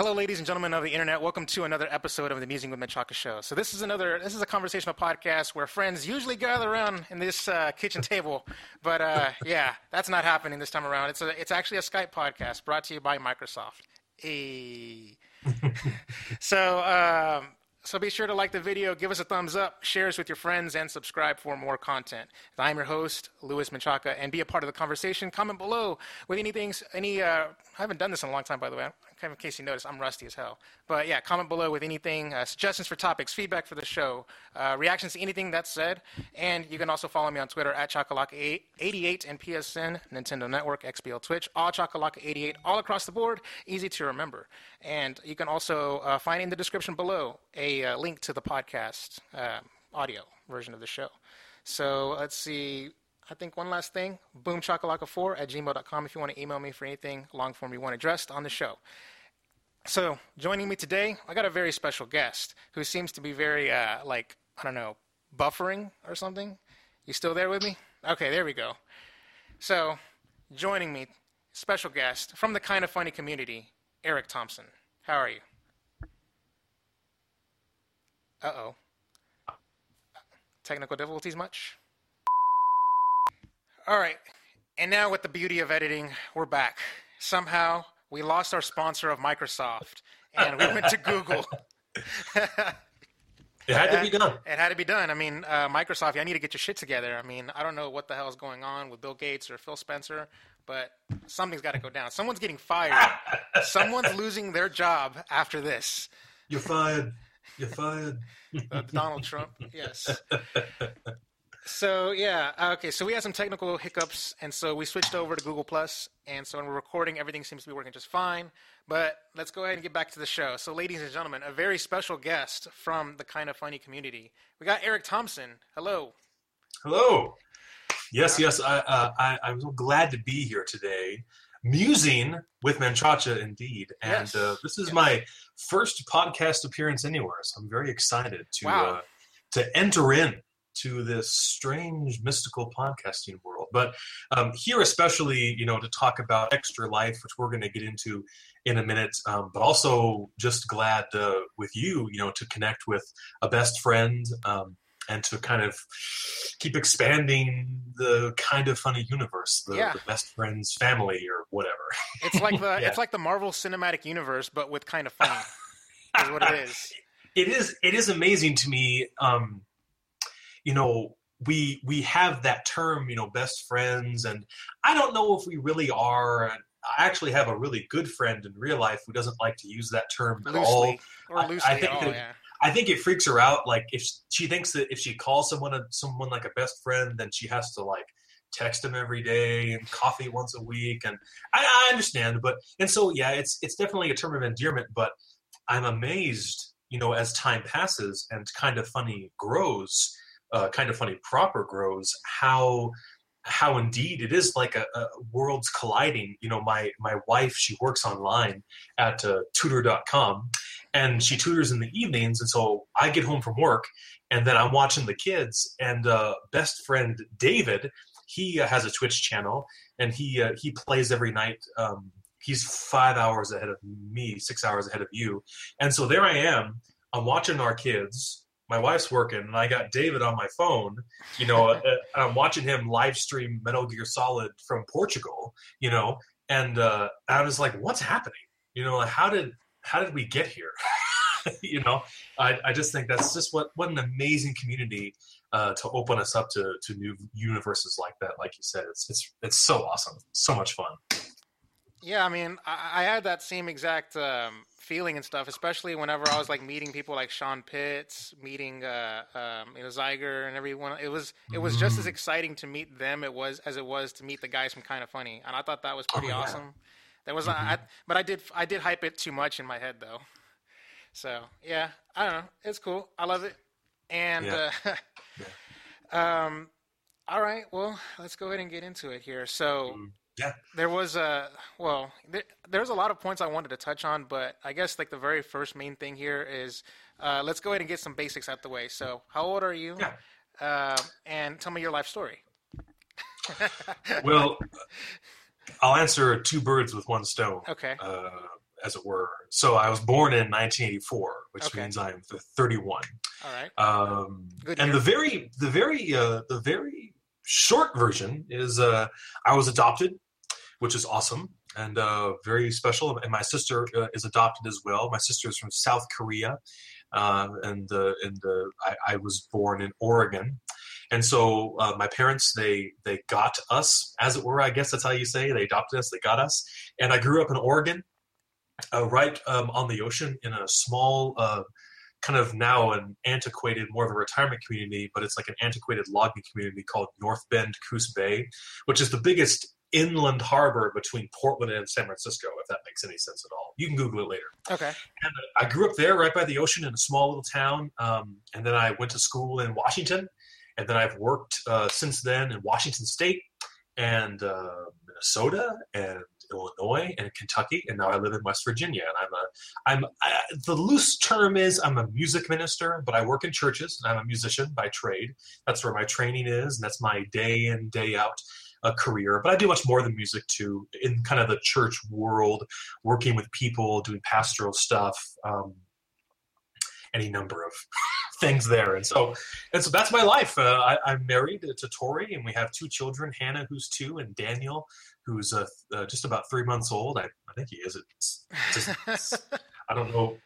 Hello, ladies and gentlemen of the internet. Welcome to another episode of the Musing with Menchaca show. So this is another, this is a conversational podcast where friends usually gather around in this uh, kitchen table, but uh, yeah, that's not happening this time around. It's a, it's actually a Skype podcast brought to you by Microsoft. So, um, so be sure to like the video, give us a thumbs up, share us with your friends, and subscribe for more content. I'm your host, Louis Menchaca, and be a part of the conversation. Comment below with anything, any. Uh, I haven't done this in a long time, by the way. Kind of in case you notice, I'm rusty as hell. But yeah, comment below with anything, uh, suggestions for topics, feedback for the show, uh, reactions to anything that's said, and you can also follow me on Twitter at Chocolaka88 and PSN, Nintendo Network, XBL Twitch, all Chocolaka88, all across the board, easy to remember. And you can also uh, find in the description below a uh, link to the podcast uh, audio version of the show. So let's see. I think one last thing, boomchakalaka4 at gmail.com if you want to email me for anything long form you want addressed on the show. So, joining me today, I got a very special guest who seems to be very, uh, like, I don't know, buffering or something. You still there with me? Okay, there we go. So, joining me, special guest from the Kind of Funny community, Eric Thompson. How are you? Uh oh. Technical difficulties much? All right. And now, with the beauty of editing, we're back. Somehow, we lost our sponsor of Microsoft and we went to Google. It had to be done. It had to be done. I mean, uh, Microsoft, y'all need to get your shit together. I mean, I don't know what the hell is going on with Bill Gates or Phil Spencer, but something's got to go down. Someone's getting fired. Someone's losing their job after this. You're fired. You're fired. Uh, Donald Trump, yes. So yeah, uh, okay. So we had some technical hiccups, and so we switched over to Google Plus. And so when we're recording, everything seems to be working just fine. But let's go ahead and get back to the show. So, ladies and gentlemen, a very special guest from the kind of funny community. We got Eric Thompson. Hello. Hello. Yes, yes. I, uh, I I'm so glad to be here today, musing with Menchaca indeed. And Yes. uh, this is Yes. my first podcast appearance anywhere, so I'm very excited to Wow. uh, to enter in to this strange mystical podcasting world. But um, here, especially, you know, to talk about extra life, which we're going to get into in a minute. Um, but also, just glad uh, with you, you know, to connect with a best friend. Um, and to kind of keep expanding the kind of funny universe, the, Yeah. the best friends family or whatever. It's like the Yeah. it's like the Marvel Cinematic Universe, but with kind of funny. is what it is. it is it is amazing to me um you know we we have that term you know best friends and i don't know if we really are i actually have a really good friend in real life who doesn't like to use that term at all Loosely or I- I loosely. think oh that- yeah. i think it freaks her out like if she thinks that if she calls someone a someone like a best friend then she has to like text him every day and coffee once a week and I, I understand but and so yeah it's it's definitely a term of endearment but i'm amazed you know as time passes and kind of funny grows uh, kind of funny proper grows how how indeed it is like a, a worlds colliding. You know my my wife she works online at uh, tutor.com and she tutors in the evenings and so i get home from work and then i'm watching the kids and uh, best friend david he uh, has a twitch channel and he uh, he plays every night. Um, he's five hours ahead of me six hours ahead of you and so there i am i'm watching our kids my wife's working and i got david on my phone you know uh, and i'm watching him live stream metal gear solid from portugal you know and uh, i was like what's happening? You know like how did how did we get here? You know I, I just think that's just what what an amazing community uh, to open us up to to new universes like that like you said. It's it's it's so awesome. So much fun Yeah, I mean, I, I had that same exact um, feeling and stuff, especially whenever I was like meeting people like Sean Pitts, meeting uh, um, you know Zyger and everyone. It was it was just as Mhm. exciting to meet them it was as it was to meet the guys from Kind of Funny, and I thought that was pretty Oh, yeah. awesome. There was, Mhm. I, but I did I did hype it too much in my head though. So yeah, I don't know. It's cool. I love it. And Yeah. uh, um, all right, well, let's go ahead and get into it here. So Mm, yeah. there was a well, there, there's a lot of points I wanted to touch on, but I guess like the very first main thing here is uh, let's go ahead and get some basics out the way. So, how old are you? Yeah. Uh, and tell me your life story. well i'll answer two birds with one stone okay. uh, as it were. So I was born in 1984, which Okay. means I'm 31. All right. Um, Good and the very, the very, uh, the very short version is uh, I was adopted, which is awesome and uh, very special. And my sister uh, is adopted as well. My sister is from South Korea, uh, and uh, and uh, I, I was born in Oregon. And so uh, my parents they they got us, as it were. I guess that's how you say they adopted us. They got us, and I grew up in Oregon, right um, on the ocean in a small uh, kind of now an antiquated, more of a retirement community, but it's like an antiquated logging community called North Bend Coos Bay, which is the biggest inland harbor between Portland and San Francisco, if that makes any sense at all. You can Google it later. Okay. And I grew up there, right by the ocean, in a small little town. Um, and then I went to school in Washington, and then I've worked uh, since then in Washington State and uh, Minnesota and Illinois and Kentucky, and now I live in West Virginia. And I'm a, I'm I, the loose term is I'm a music minister, but I work in churches and I'm a musician by trade. That's where my training is, and that's my day in day out uh, career. But I do much more than music too, in kind of the church world, working with people, doing pastoral stuff, um, any number of things there. And so, and so that's my life. Uh, I, I'm married to Tori, and we have two children: Hannah, who's two, and Daniel, who's uh, uh, just about three months old. I, I think he is. It's, just, I don't know.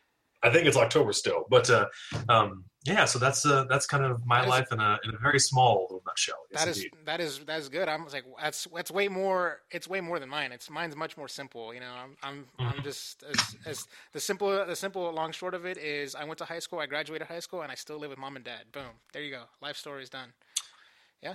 I think it's October still, but uh, um, yeah. So that's uh, that's kind of my is- life in a in a very small little nutshell. Yes, That is indeed. that is that is good. I'm like that's that's way more. It's way more than mine. It's mine's much more simple. You know, I'm I'm I'm Mhm. just as, as the simple the simple long short of it is I went to high school. I graduated high school, and I still live with mom and dad. Boom. There you go. Life story is done. Yeah.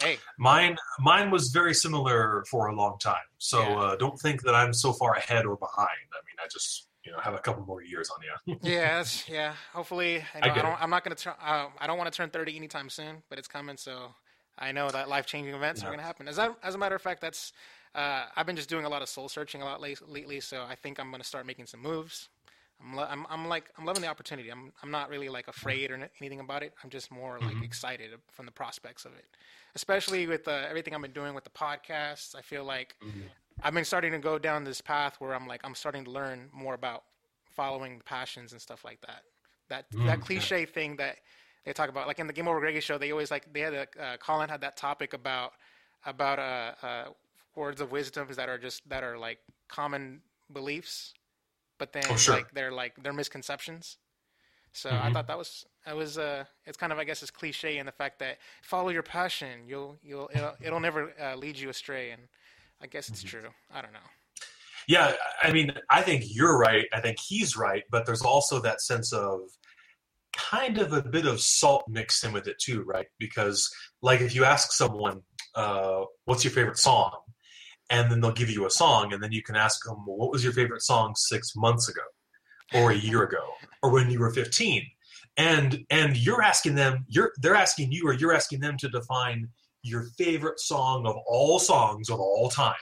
Hey. Mine mine was very similar for a long time. So Yeah. uh, don't think that I'm so far ahead or behind. I mean, I just you know have a couple more years on you. Yeah. Yeah. Hopefully, I, know, I I, don't. I'm not gonna turn. Uh, I don't want to turn 30 anytime soon, but it's coming. So I know that life changing events Yeah. are gonna happen. As as a matter of fact, that's. Uh, I've been just doing a lot of soul searching a lot late, lately, so I think I'm gonna start making some moves. I'm, lo- I'm, I'm like I'm loving the opportunity. I'm I'm not really like afraid or n- anything about it. I'm just more like Mhm. excited from the prospects of it, especially with uh, everything I've been doing with the podcasts. I feel like I've been starting to go down this path where I'm like I'm starting to learn more about following the passions and stuff like that. That Mm, that yeah. cliche thing that they talk about, like in the Game Over Greggy show, they always like they had a uh, Colin had that topic about about uh, uh, words of wisdoms that are just that are like common beliefs, but then Oh, sure. like they're like they're misconceptions. So I Mhm. thought that was that was uh it's kind of I guess it's cliche in the fact that follow your passion, you'll you'll it'll, it'll never uh, lead you astray, and I guess it's Mhm. true. I don't know. Yeah, I mean, I think you're right. I think he's right, but there's also that sense of kind of a bit of salt mixed in with it too, right? Because like if you ask someone, uh, "What's your favorite song?" and then they'll give you a song, and then you can ask them, well, "What was your favorite song six months ago, or a year ago, or when you were 15?" And and you're asking them, you're they're asking you, or you're asking them to define your favorite song of all songs of all time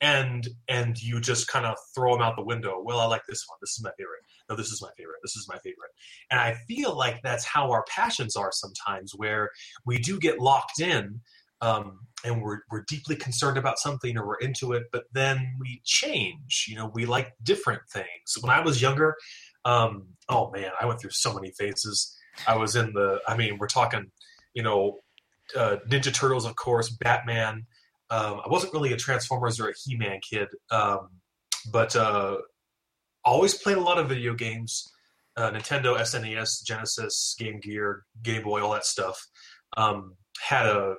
and and you just kind of throw them out the window. Well, I like this one. This is my favorite. No, this is my favorite. This is my favorite. And I feel like that's how our passions are sometimes, where we do get locked in, um, and we're we're deeply concerned about something or we're into it, but then we change. You know, we like different things. When I was younger, um, oh man, I went through so many phases. I was in the. I mean, we're talking, you know, uh, Ninja Turtles, of course, Batman. Um, I wasn't really a Transformers or a He-Man kid, um, but uh, always played a lot of video games. Uh, Nintendo, SNES, Genesis, Game Gear, Game Boy, all that stuff. Um, had a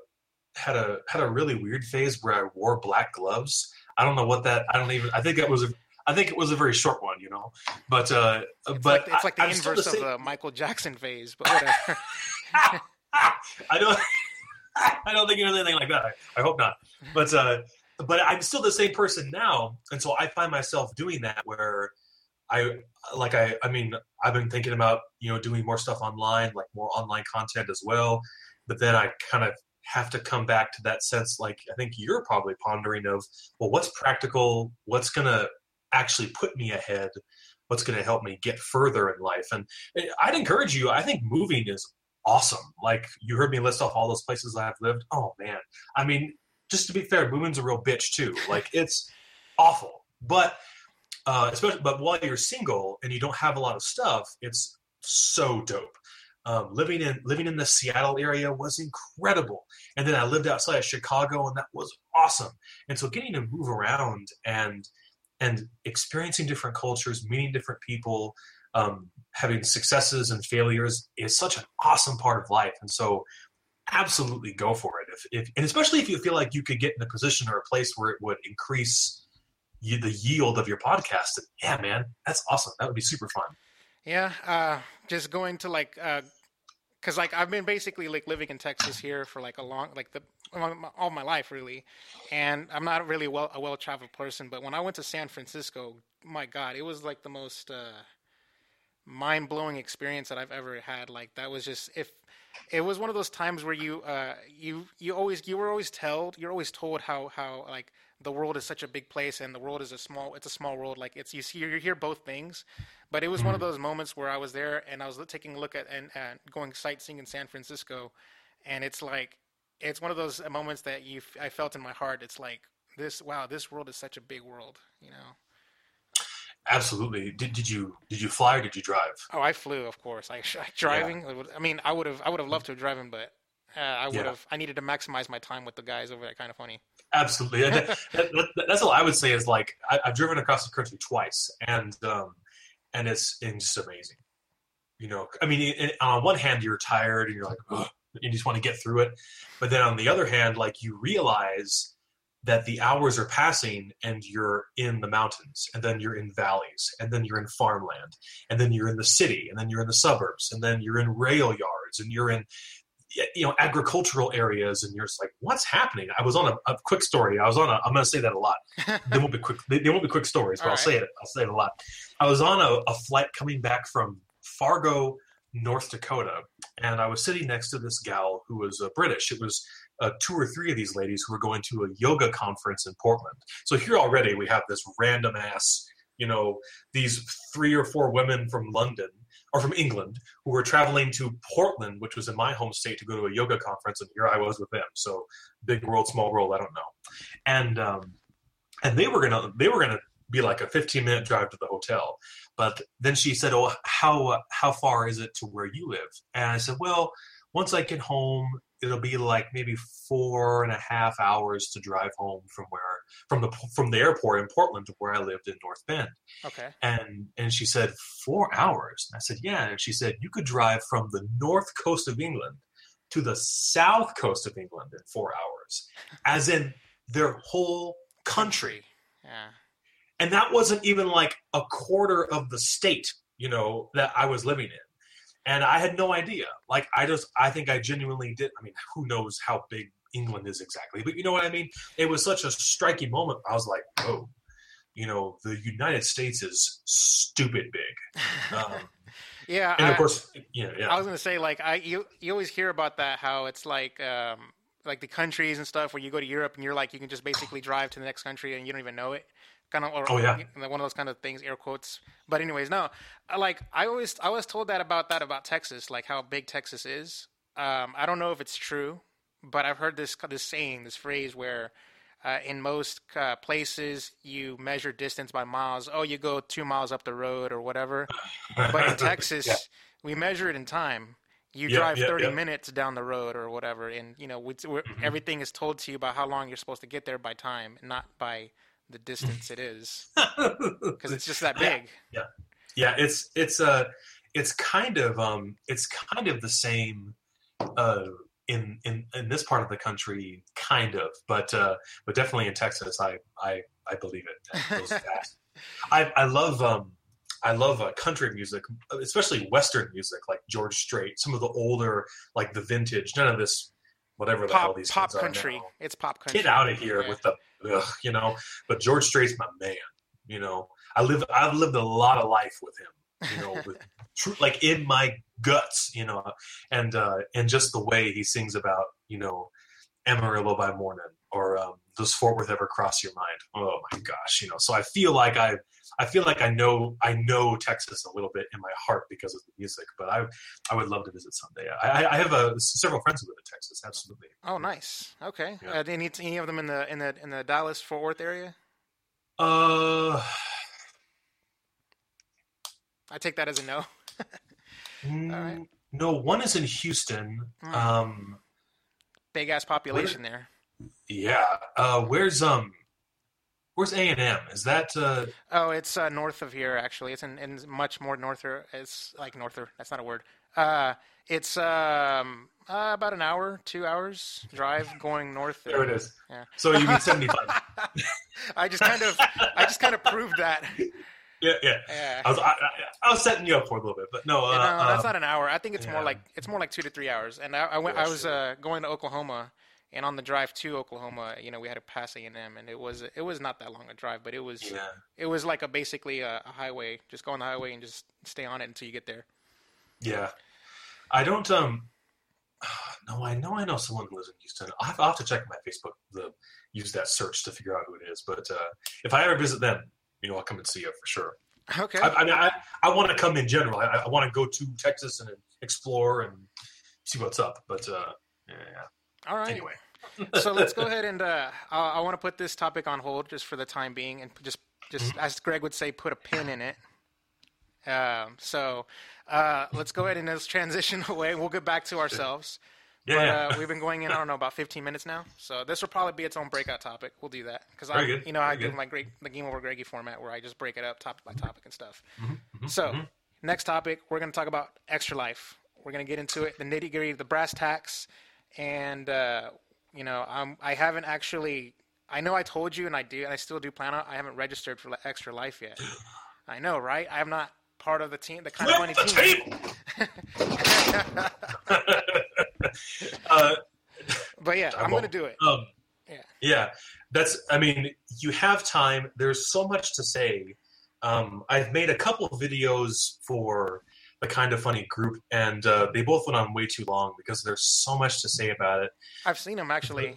had a had a really weird phase where I wore black gloves. I don't know what that. I don't even. I think that was a. I think it was a very short one, you know. But uh, It's but like, it's like the I, inverse the of the Michael Jackson phase, but whatever. I don't. I don't think it was anything like that. I, I hope not. But uh, but I'm still the same person now, and so I find myself doing that where I like I I mean I've been thinking about you know doing more stuff online, like more online content as well. But then I kind of have to come back to that sense, like I think you're probably pondering of well, what's practical, what's gonna actually put me ahead, what's gonna help me get further in life, and I'd encourage you. I think moving is awesome. Like you heard me list off all those places I've lived. Oh man, I mean, just to be fair, moving's a real bitch too. Like it's awful, but uh, especially but while you're single and you don't have a lot of stuff, it's so dope. Um, living in living in the Seattle area was incredible, and then I lived outside of Chicago, and that was awesome. And so getting to move around and and experiencing different cultures, meeting different people, um, having successes and failures is such an awesome part of life. And so, absolutely go for it. If, if and especially if you feel like you could get in a position or a place where it would increase you, the yield of your podcast. And yeah, man, that's awesome. That would be super fun. Yeah, uh, just going to like, uh, cause like I've been basically like living in Texas here for like a long, like the all my life really, and I'm not really well a well traveled person. But when I went to San Francisco, my God, it was like the most uh, mind blowing experience that I've ever had. Like that was just if it was one of those times where you uh, you you always you were always told you're always told how how like the world is such a big place and the world is a small it's a small world like it's you see you hear both things but it was mm-hmm. one of mm-hmm. those moments where i was there and i was taking a look at and, and going sightseeing in san francisco and it's like it's one of those moments that you i felt in my heart it's like this wow this world is such a big world you know absolutely did, did you did you fly or did you drive oh i flew of course i driving yeah. i mean i would have i would have loved to have driven but uh, I would yeah. have. I needed to maximize my time with the guys over at Kind of Funny. Absolutely, that, that, that's all I would say. Is like I, have driven across the country twice, and um, and it's, it's just amazing. You know, I mean, it, on one hand, you're tired and you're like, Ugh, you just want to get through it, but then on the other hand, like you realize that the hours are passing and you're in the mountains and then you're in valleys and then you're in farmland and then you're in the city and then you're in the suburbs and then you're in rail yards and you're in you know agricultural areas and you're just like what's happening? I was on a, a quick story. I was on a i'm going to say that a lot. They won't be quick they, they won't be quick stories but All i'll right. say it i'll say it a lot. I was on a, a flight coming back from fargo north dakota and i was sitting next to this gal who was uh, british. It was uh, two or three of these ladies who were going to a yoga conference in portland so here already we have this random ass you know these three or four women from london or from England who were traveling to Portland, which was in my home state, to go to a yoga conference, and here I was with them. So big world, small world, I don't know. And um, and they were gonna they were gonna be like a 15 minute drive to the hotel. But then she said, "Oh, how how far is it to where you live?" And I said, "Well, once I get home, it'll be like maybe four and a half hours to drive home from where from the from the airport in Portland to where I lived in North Bend. Okay. And and she said four hours. And I said yeah. And she said you could drive from the north coast of England to the south coast of England in four hours, as in their whole country. Yeah. And that wasn't even like a quarter of the state, you know, that I was living in and I had no idea. Like I just, I think I genuinely did. I mean, who knows how big England is exactly, but you know what I mean. It was such a striking moment. I was like, oh, you know, the United States is stupid big. Um, yeah, and of I, course, yeah, yeah. I was gonna say like I you you always hear about that how it's like. um like the countries and stuff where you go to Europe and you're like you can just basically drive to the next country and you don't even know it kind of or, oh yeah. one of those kind of things air quotes. But anyways no like i always i was told that about that about texas like how big texas is. Um, i don't know if it's true but i've heard this this saying this phrase where uh, in most uh, places you measure distance by miles. Oh you go two miles up the road or whatever. But in texas yeah. we measure it in time. You yeah, drive 30 minutes down the road or whatever and you know mm-hmm. everything is told to you about how long you're supposed to get there by time not by the distance it is because it's just that big. Yeah, yeah. It's it's uh it's kind of um it's kind of the same uh in in in this part of the country, kind of, but uh but definitely in Texas, I I I believe it. I I love um. I love uh, country music, especially Western music, like George Strait. Some of the older, like the vintage. None of this whatever the pop, hell these pop country. It's pop country. Get out of here yeah. with the, ugh, you know. But George Strait's my man. You know, I live. I've lived a lot of life with him. You know, with true, like in my guts. You know, and uh, and just the way he sings about you know Amarillo by morning or um, does Fort Worth ever cross your mind? Oh my gosh, you know. So I feel like I, I feel like I know I know Texas a little bit in my heart because of the music. But I, I would love to visit someday. I, I have a, several friends who live in Texas. Absolutely. Oh, nice. Okay. Yeah. Uh, any any of them in the in the in the Dallas Fort Worth area? Uh, I take that as a no. Mm, right. No, one is in Houston. Mm. Um, Big ass population there. Yeah. Uh, where's um, where's A and M? Is that uh, Oh, it's uh, north of here actually. It's in, in much more norther. It's like norther. That's not a word. Uh, it's um, uh, about an hour, two hours drive going north. there? It is. Yeah. So you mean seventy-five? I just kind of, I just kind of proved that. yeah, yeah. Yeah. I was I, I, was setting you up for a little bit, but no. Uh, no, that's uh, not an hour. I think it's more like it's more like two to three hours. And I, I went. Yeah, I was uh, going to Oklahoma, and on the drive to Oklahoma, you know, we had to pass A and M, and it was it was not that long a drive, but it was yeah. it was like a basically a, a highway. Just go on the highway and just stay on it until you get there. Yeah, I don't. Um, no, I know. I know someone who lives in Houston. I have, I'll have to check my Facebook. The use that search to figure out who it is. But uh, if I ever visit them, you know, I'll come and see you for sure. Okay. I, I mean, I, I want to come in general. I, I want to go to Texas and explore and see what's up. But uh, yeah, All right. anyway, so let's go ahead and uh, I, I want to put this topic on hold just for the time being, and just just Mm-hmm. as Greg would say, put a pin in it. Um, so uh, let's go ahead and let's transition away. We'll get back to ourselves. yeah, But uh, we've been going in, I don't know, about 15 minutes now. So this will probably be its own breakout topic. We'll do that because I, good. you know, I Very do good. my great the game over Greggy format where I just break it up topic by topic and stuff. Mm-hmm, so next topic, we're going to talk about extra life. We're going to get into it, the nitty gritty, the brass tacks, and uh, you know, I'm I haven't actually. I know I told you, and I do, and I still do plan on. I haven't registered for extra life yet. I know, right? I'm not part of the team, the kind of the team. uh, But yeah, I'm going to do it. Um, Yeah. yeah, that's. I mean, you have time. There's so much to say. Um, I've made a couple of videos for the kind of funny group, and uh, they both went on way too long because there's so much to say about it. I've seen them actually.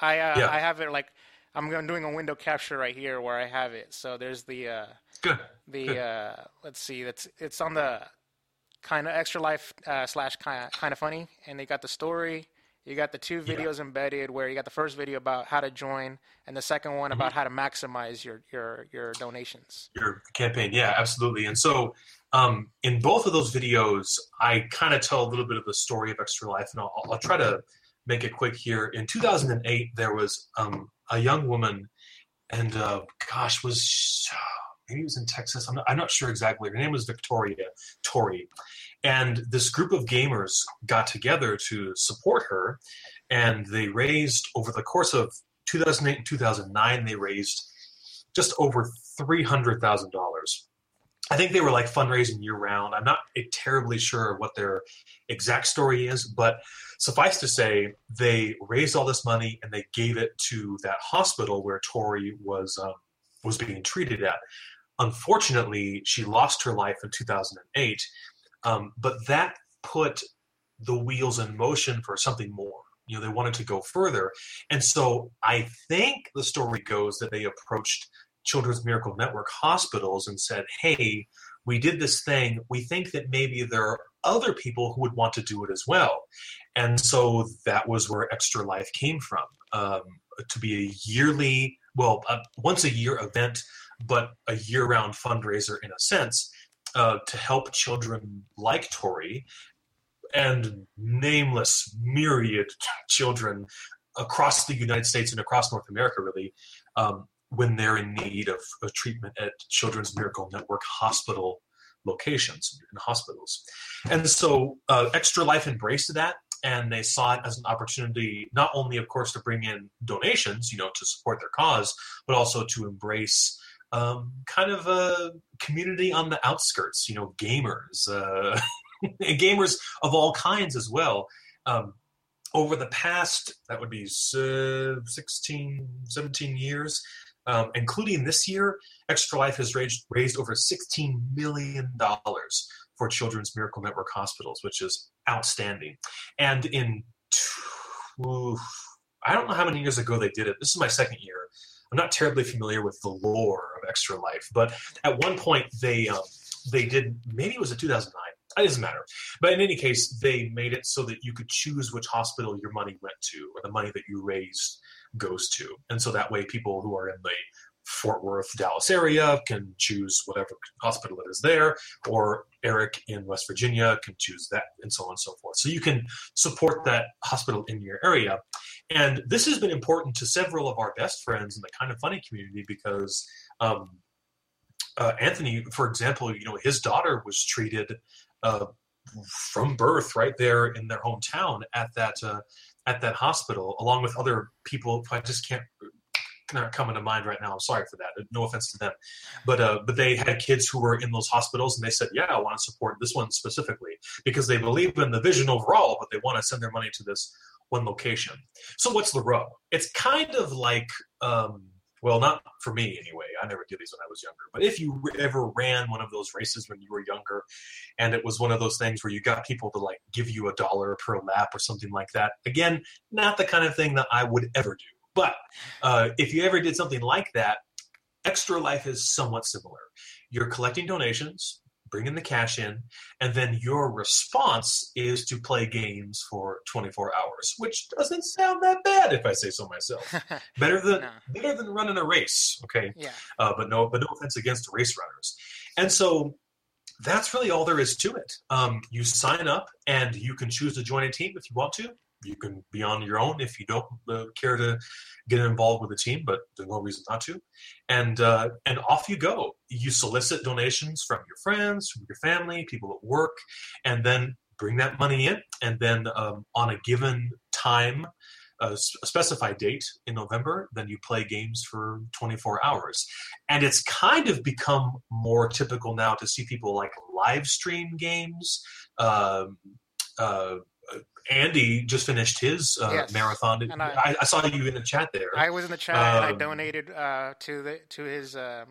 I uh, Yeah. I have it like I'm doing a window capture right here where I have it. So there's the uh, Good. the Good. uh, let's see, that's it's on the kind of extra life uh, slash kind kind of funny, and they got the story. You got the two Yeah. videos embedded where you got the first video about how to join, and the second one Mm-hmm. about how to maximize your your your donations. Your campaign, yeah, absolutely. And so, um, in both of those videos, I kind of tell a little bit of the story of Extra Life, and I'll, I'll try to make it quick here. In 2008, there was um, a young woman, and uh, gosh, was maybe it was in Texas. I'm not, I'm not sure exactly. Her name was Victoria Tori, and this group of gamers got together to support her, and they raised over the course of 2008 and 2009, they raised just over three hundred thousand dollars. I think they were like fundraising year round. I'm not terribly sure what their exact story is, but suffice to say, they raised all this money and they gave it to that hospital where Tori was um, was being treated at. Unfortunately, she lost her life in 2008, um, but that put the wheels in motion for something more. You know, they wanted to go further, and so I think the story goes that they approached Children's Miracle Network hospitals and said, "Hey, we did this thing. We think that maybe there are other people who would want to do it as well." And so that was where Extra Life came from, um, to be a yearly, well, once a year event, but a year-round fundraiser in a sense uh, to help children like Tori and nameless myriad children across the United States and across North America, really, um, when they're in need of, of treatment at Children's Miracle Network hospital locations and hospitals. And so uh, Extra Life embraced that and they saw it as an opportunity not only of course to bring in donations you know to support their cause but also to embrace um, kind of a community on the outskirts you know gamers uh, gamers of all kinds as well. Um, over the past that would be uh, 16 17 years um, including this year extra life has raised, raised over 16 million dollars for children's miracle network hospitals which is outstanding. And in two, i don't know how many years ago they did it. This is my second year i'm not terribly familiar with the lore of extra life but at one point they um, they did maybe it was in 2009 it doesn't matter but in any case they made it so that you could choose which hospital your money went to or the money that you raised goes to and so that way people who are in the Fort Worth, Dallas area can choose whatever hospital it is there, or Eric in West Virginia can choose that, and so on and so forth. So you can support that hospital in your area. And this has been important to several of our best friends in the kind of funny community because um, uh, Anthony, for example, you know, his daughter was treated uh, from birth right there in their hometown at that uh, at that hospital, along with other people. I just can't not coming to mind right now. I'm sorry for that. No offense to them, but uh, but they had kids who were in those hospitals, and they said, "Yeah, I want to support this one specifically because they believe in the vision overall, but they want to send their money to this one location." So what's the rub? It's kind of like, um, well, not for me anyway. I never did these when I was younger. But if you ever ran one of those races when you were younger, and it was one of those things where you got people to like give you a dollar per lap or something like that, again, not the kind of thing that I would ever do but uh, if you ever did something like that, Extra Life is somewhat similar. You're collecting donations, bringing the cash in, and then your response is to play games for 24 hours, which doesn't sound that bad if I say so myself. better than no. better than running a race, okay? Yeah. Uh, but no, but no offense against race runners. And so that's really all there is to it. Um, you sign up, and you can choose to join a team if you want to you can be on your own if you don't uh, care to get involved with the team, but there's no reason not to. And uh, and off you go. You solicit donations from your friends, from your family, people at work, and then bring that money in. And then um, on a given time, a specified date in November, then you play games for 24 hours. And it's kind of become more typical now to see people like live stream games. Um, uh, Andy just finished his uh, yes. marathon. And I, I, saw you in the chat there. I was in the chat um, and I donated uh, to the to his um,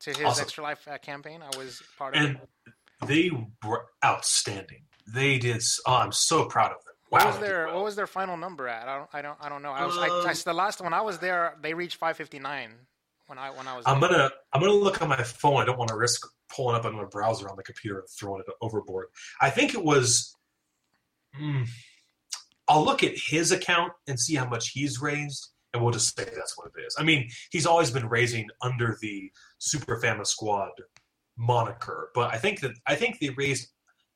to his awesome. Extra Life uh, campaign. I was part of and it. They were outstanding. They did. Oh, I'm so proud of them. Wow, what was their well. What was their final number at? I don't. I don't. I don't know. I was. Um, I, I, the last when I was there, they reached 559. When I when I was. I'm gonna I'm gonna look on my phone. I don't want to risk pulling up on my browser on the computer and throwing it overboard. I think it was Mm. I'll look at his account and see how much he's raised, and we'll just say that's what it is. I mean, he's always been raising under the Super Fama Squad moniker, but I think that I think they raised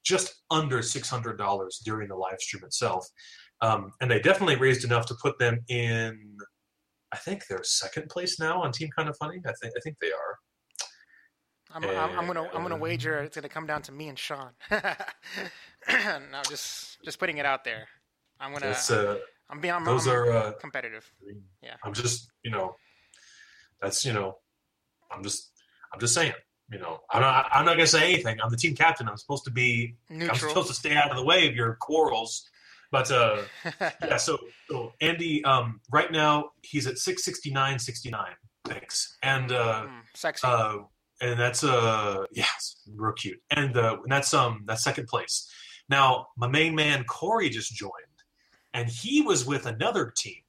just under six hundred dollars during the live stream itself, um, and they definitely raised enough to put them in. I think they're second place now on Team Kind of Funny. I think I think they are. I'm, I'm, I'm, gonna I'm gonna wager it's gonna come down to me and Sean. no, just just putting it out there. I'm gonna. Uh, I'm being. I'm, those I'm are uh, competitive. Yeah. I'm just you know, that's you know, I'm just I'm just saying. You know, I'm not I'm not gonna say anything. I'm the team captain. I'm supposed to be. Neutral. I'm supposed to stay out of the way of your quarrels. But uh, yeah, so, so Andy, um, right now he's at 669.69. Thanks. And uh, mm, sexy. Uh, and that's uh yes, real cute. And uh, and that's um that's second place. Now my main man Corey just joined, and he was with another team.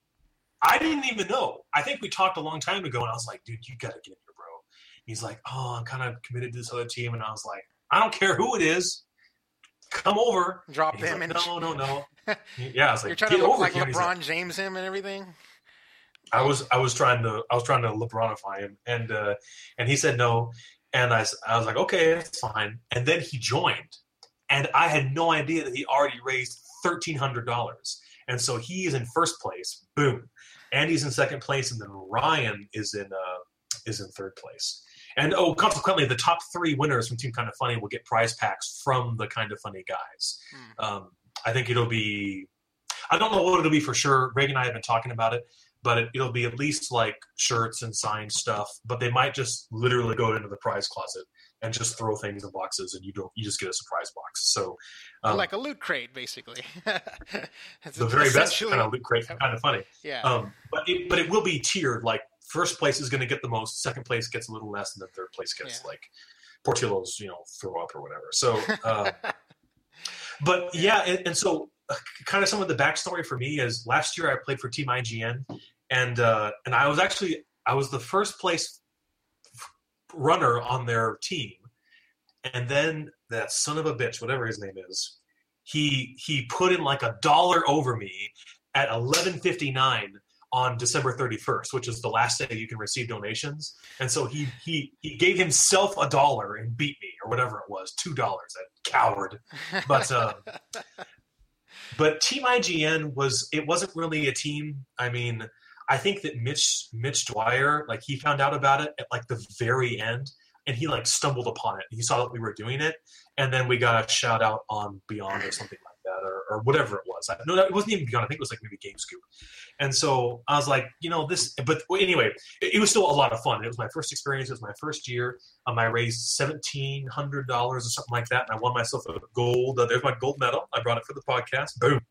I didn't even know. I think we talked a long time ago, and I was like, dude, you gotta get here, bro. He's like, oh, I'm kind of committed to this other team, and I was like, I don't care who it is, come over. Drop him like, No, no, no. yeah, I was like, you're trying to look over like LeBron like, James him and everything. I was I was trying to I was trying to LeBronify him, and uh, and he said no, and I, I was like okay, it's fine. And then he joined, and I had no idea that he already raised thirteen hundred dollars, and so he is in first place. Boom, Andy's in second place, and then Ryan is in uh, is in third place. And oh, consequently, the top three winners from Team Kind of Funny will get prize packs from the Kind of Funny guys. Hmm. Um, I think it'll be. I don't know what it'll be for sure. Greg and I have been talking about it but it, will be at least like shirts and signed stuff. But they might just literally go into the prize closet and just throw things in boxes, and you don't you just get a surprise box. So um, like a loot crate, basically. the very best kind of loot crate, kind of funny. Yeah. Um, but it, but it will be tiered. Like first place is going to get the most, second place gets a little less, and then third place gets yeah. like Portillo's, you know, throw up or whatever. So. Uh, but yeah, and, and so uh, kind of some of the backstory for me is last year I played for Team IGN, and uh, and I was actually I was the first place runner on their team, and then that son of a bitch, whatever his name is, he he put in like a dollar over me at eleven fifty nine on December 31st, which is the last day you can receive donations. And so he he he gave himself a dollar and beat me or whatever it was, two dollars. That coward. But uh, but Team IGN was it wasn't really a team. I mean, I think that Mitch Mitch Dyer like he found out about it at like the very end and he like stumbled upon it. He saw that we were doing it, and then we got a shout out on Beyond or something like that, or, or whatever it was. I, no, it wasn't even Beyond. I think it was like maybe Game Scoop. And so I was like, you know, this. But anyway, it, it was still a lot of fun. It was my first experience. It was my first year. Um, I raised seventeen hundred dollars or something like that, and I won myself a gold. Uh, there's my gold medal. I brought it for the podcast. Boom.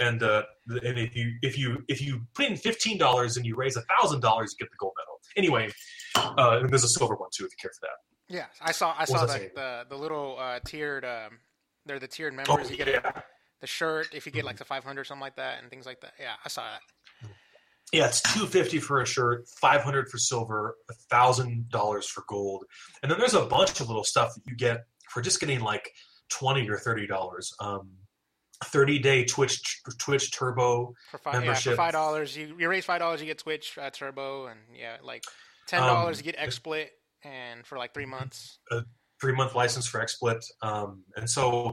And uh, and if you if you if you put in fifteen dollars and you raise a thousand dollars, you get the gold medal. Anyway, uh, and there's a silver one too if you care for that. Yeah, I saw I saw the, the, the little uh, tiered. Um, they're the tiered members. Oh, you get yeah. the shirt if you get like the 500 something like that and things like that. Yeah, I saw that. Yeah, it's two fifty for a shirt, five hundred for silver, thousand dollars for gold, and then there's a bunch of little stuff that you get for just getting like twenty or thirty dollars. Um, thirty day Twitch Twitch Turbo For five, yeah, for Membership. five dollars, you you raise five dollars, you get Twitch uh, Turbo, and yeah, like ten dollars, Um, you get XSplit, and for like three months. a three month license for XSplit, um, and so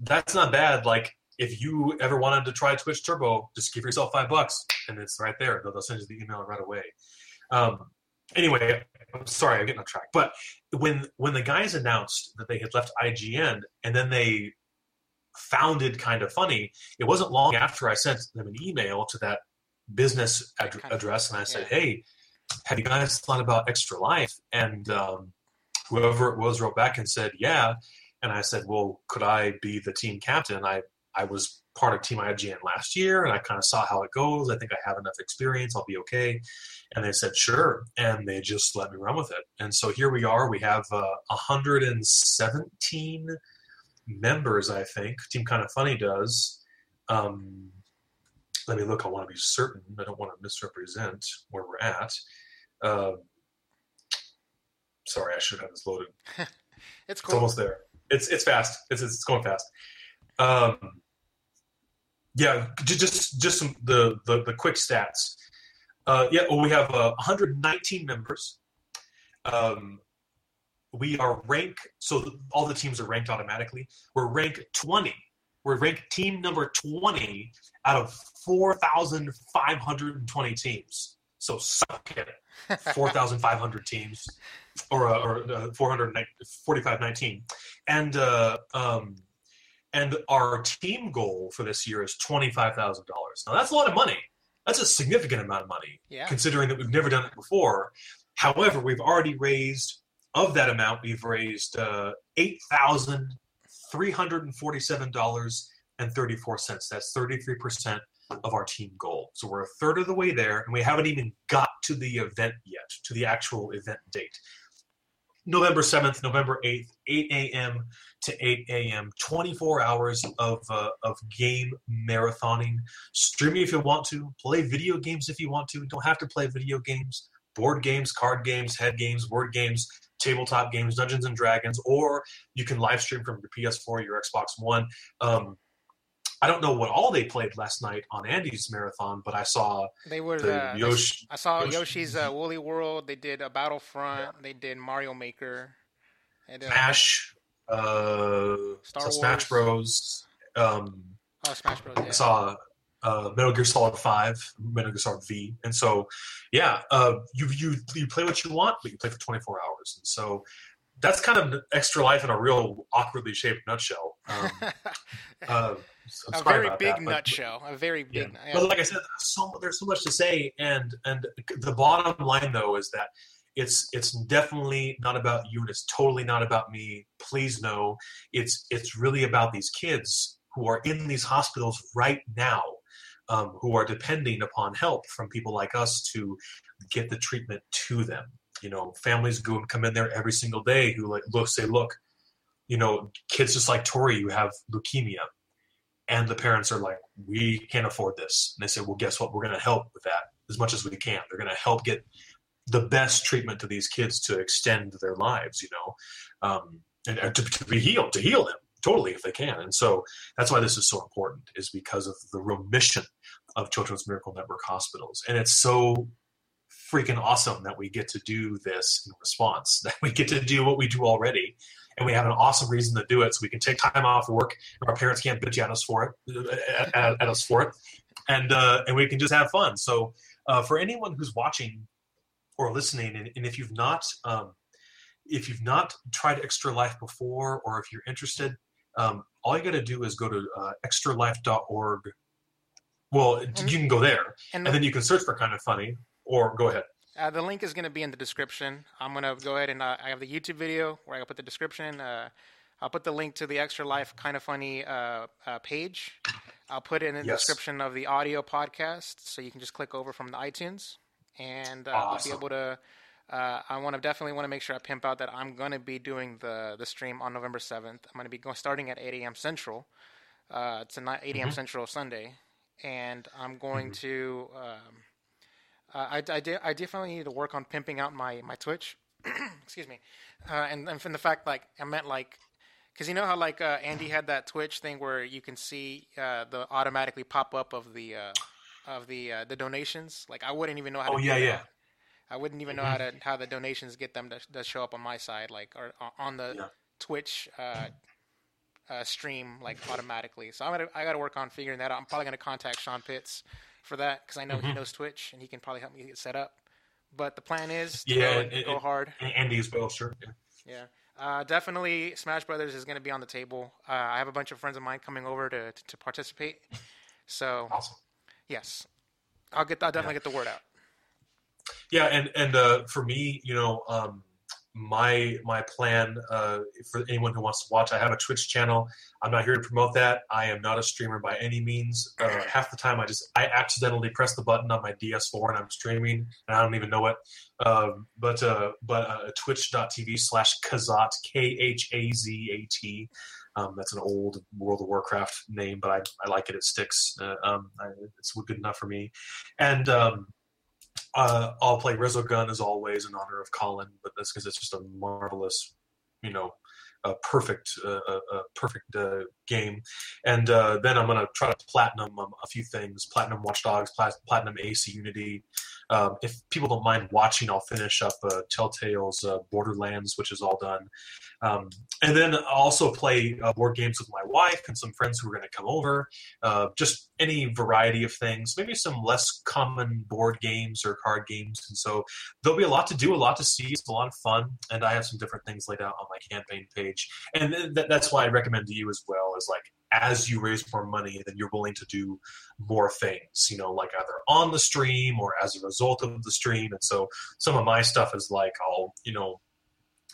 that's not bad. Like if you ever wanted to try Twitch Turbo, just give yourself five bucks, and it's right there. They'll, they'll send you the email right away. Um, anyway, I'm sorry, I'm getting off track. But when when the guys announced that they had left IGN, and then they founded kind of funny, it wasn't long after I sent them an email to that business ad- address, and I said, yeah. "Hey, have you guys thought about Extra Life?" And um, whoever it was wrote back and said, "Yeah." And I said, "Well, could I be the team captain?" I I was part of Team IGN last year, and I kind of saw how it goes. I think I have enough experience; I'll be okay. And they said, "Sure," and they just let me run with it. And so here we are. We have uh, 117 members. I think Team Kind of Funny does. Um, let me look. I want to be certain. I don't want to misrepresent where we're at. Uh, sorry, I should have this loaded. It's cool. It's almost there. It's it's fast. It's it's going fast. Um, yeah, just just some, the, the the quick stats. Uh, yeah, well, we have uh, 119 members. Um, we are rank so all the teams are ranked automatically. We're rank 20. We're ranked team number 20 out of 4,520 teams. So suck it. 4,500 teams, or uh, or uh, 445.19, and uh, um, and our team goal for this year is twenty five thousand dollars. Now that's a lot of money. That's a significant amount of money, Yeah. considering that we've never done it before. However, we've already raised of that amount. We've raised uh, eight thousand three hundred and forty seven dollars and thirty four cents. That's thirty three percent of our team goal. So we're a third of the way there, and we haven't even got to the event yet, to the actual event date. November 7th, November 8th, 8 a.m. to 8 a.m., 24 hours of, uh, of game marathoning. Streaming if you want to, play video games if you want to. You don't have to play video games, board games, card games, head games, word games, tabletop games, Dungeons and Dragons, or you can live stream from your PS4, your Xbox One. Um, I don't know what all they played last night on Andy's marathon, but I saw They were the uh, Yoshi. I saw Yoshi- Yoshi's uh, Woolly World. They did a Battlefront. They did Mario Maker. And, uh, Smash, uh, Star saw Smash Bros. Um, Oh, Smash Bros. I saw uh, Metal Gear Solid Five, Metal Gear Solid V, and so yeah, uh, you you you play what you want, but you play for 24 hours, and so that's kind of extra life in a real awkwardly shaped nutshell. Um, uh, so a very big that, but- nutshell. A very big. Yeah. But like I said, there's so there's so much to say, and and the bottom line though is that it's it's definitely not about you, and it's totally not about me. Please know, it's it's really about these kids who are in these hospitals right now, um, who are depending upon help from people like us to get the treatment to them. You know, families go and come in there every single day who like look say, look, you know, kids just like Tori, you have leukemia and the parents are like, "We can't afford this." And they say, "Well, guess what? We're going to help with that as much as we can. They're going to help get the best treatment to these kids to extend their lives, you know, um, and, to, to be healed, to heal them totally if they can. And so that's why this is so important, is because of the remission mission of Children's Miracle Network hospitals, and it's so freaking awesome that we get to do this in response. That we get to do what we do already, and we have an awesome reason to do it. So we can take time off of work. Our parents can't bitch at us for it, at, at, at us for it, and uh, and we can just have fun. So uh, for anyone who's watching or listening, and, and if you've not um, if you've not tried Extra Life before, or if you're interested, um, all you got to do is go to uh, extralife.org. Well, And- you can go there, And, and then you can search for kind of funny, or go ahead. uh, the link is going to be in the description. I'm going to go ahead and uh, I have the YouTube video where I put the description. Uh, I'll put the link to the Extra Life Kind of Funny uh, uh, page. I'll put it in the Yes. description of the audio podcast, so you can just click over from the iTunes, and uh, Awesome. you'll be able to. Uh, I want to definitely want to make sure I pimp out that I'm going to be doing the the stream on November 7th. I'm going to be going starting at 8 a.m. Central. Uh, it's a ni- 8 a.m. Mhm. Central Sunday, and I'm going Mhm. to. Um, uh, I, I, de- I definitely need to work on pimping out my, my Twitch. Excuse me. Uh, and, and from the fact, like, I meant, like, because you know how, like, uh, Andy had that Twitch thing where you can see uh, the automatically pop up of the uh, of the uh, the donations. Like, I wouldn't even know how. Oh, to do yeah, that. Yeah. I wouldn't even know how to how the donations get them to, to show up on my side, like, or on the Yeah. Twitch uh, uh, stream, like, automatically. So I'm gonna I got to work on figuring that out. I'm probably gonna contact Sean Pitts for that because I know he Mhm. knows Twitch and he can probably help me get set up. But the plan is to Yeah, go, and- go hard. And Andy as well, sure. Yeah. Yeah, uh, definitely. Smash Brothers is going to be on the table. Uh, I have a bunch of friends of mine coming over to to, to participate. So Awesome. yes, I'll get. I'll definitely get the word out. Yeah, and and uh, for me, you know, um, my my plan uh, for anyone who wants to watch, I have a Twitch channel. I'm not here to promote that. I am not a streamer by any means. Uh, half the time, I just I accidentally press the button on my DS4 and I'm streaming, and I don't even know it. Um, but uh, but uh, Twitch.tv slash Khazat K H A Z A T. Um, that's an old World of Warcraft name, but I, I like it. It sticks. Uh, um, I, it's good enough for me. And um, uh, I'll play Gun as always in honor of Colin, but that's because it's just a marvelous, you know, a perfect, uh, uh, perfect uh, game. And uh, then I'm gonna try to platinum um, a few things: platinum Watch Dogs, plat- platinum AC Unity. Um, if people don't mind watching, I'll finish up uh, Telltale's uh, Borderlands, which is all done. Um, and then I'll also play uh, board games with my wife and some friends who are going to come over. Uh, just any variety of things, maybe some less common board games or card games. And so there'll be a lot to do, a lot to see. It's a lot of fun, and I have some different things laid out on my campaign page. And th- th- that's why I recommend to you as well is like as you raise more money, then you're willing to do more things. You know, like either on the stream or as a result of the stream. And so some of my stuff is like I'll you know.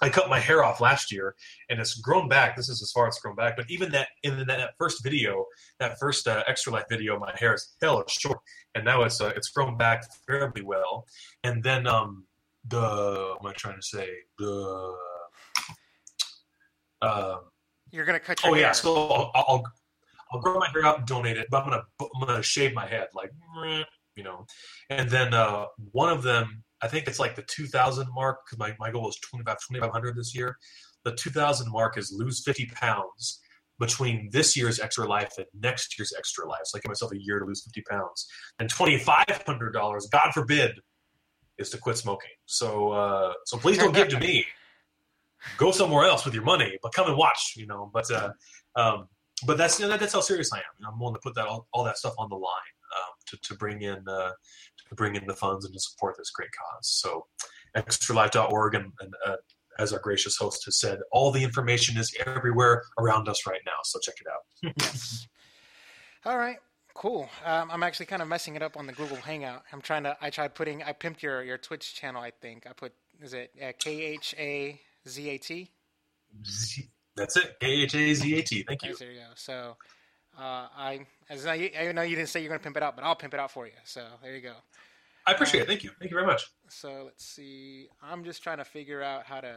I cut my hair off last year, and it's grown back. This is as far as it's grown back. But even that in that first video, that first uh, extra life video, my hair is hell short, and now it's uh, it's grown back fairly well. And then um, the what am I trying to say? The um, You're going to cut your oh yeah, hair. so I'll, I'll I'll grow my hair out and donate it, but I'm gonna I'm gonna shave my head like you know. And then uh, one of them, I think it's like the 2,000 mark because my, my goal is 25 2,500 this year. The 2,000 mark is lose 50 pounds between this year's extra life and next year's extra life. So I give myself a year to lose 50 pounds. And $2,500, God forbid, is to quit smoking. So uh, so please don't give to me. Go somewhere else with your money, but come and watch. You know, but uh, um, but that's you know, that's how serious I am. You know, I'm willing to put that all, all that stuff on the line um, to to bring in uh, to bring in the funds and to support this great cause. So extralife.org and, and uh, as our gracious host has said, all the information is everywhere around us right now. So check it out. yes. All right. Cool. Um, I'm actually kind of messing it up on the Google Hangout. I'm trying to. I tried putting. I pimped your your Twitch channel. I think I put. Is it uh, K H A Z A T? That's it. K H A Z A T. Thank you. There you go. So, uh, I as I, I know you didn't say you're going to pimp it out, but I'll pimp it out for you. So there you go. I appreciate it. Thank you. Thank you very much. So let's see. I'm just trying to figure out how to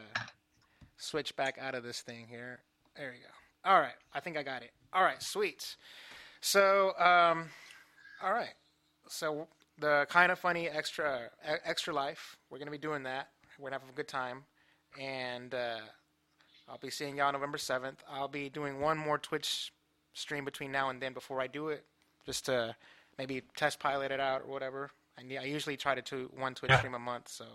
switch back out of this thing here. There you go. All right. I think I got it. All right. Sweet. So, um, all right. So the kind of funny extra extra life. We're gonna be doing that. We're gonna have a good time, and uh, I'll be seeing y'all November seventh. I'll be doing one more Twitch stream between now and then before I do it, just to maybe test pilot it out or whatever. I, ne- I usually try to do one Twitch Yeah. stream a month, so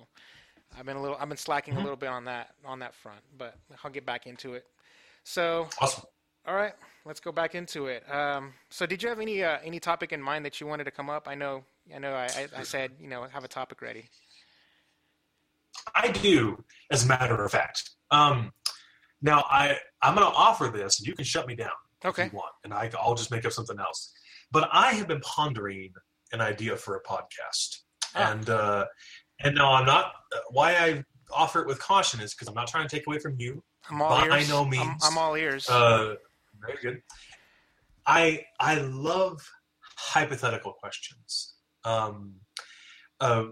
I've been a little I've been slacking Mhm. a little bit on that on that front, but I'll get back into it. So Awesome. all right, let's go back into it. Um, so, did you have any uh, any topic in mind that you wanted to come up? I know, I know, I, I, I said you know have a topic ready. I do, as a matter of fact. Um, now I I'm going to offer this, and you can shut me down Okay. if you want, and I, I'll just make up something else. But I have been pondering an idea for a podcast, Ah. and uh, and now I'm not. Why I offer it with caution is because I'm not trying to take away from you. I'm all By ears. no I'm, means. I'm all ears. Uh, very good. I I love hypothetical questions. Um, uh,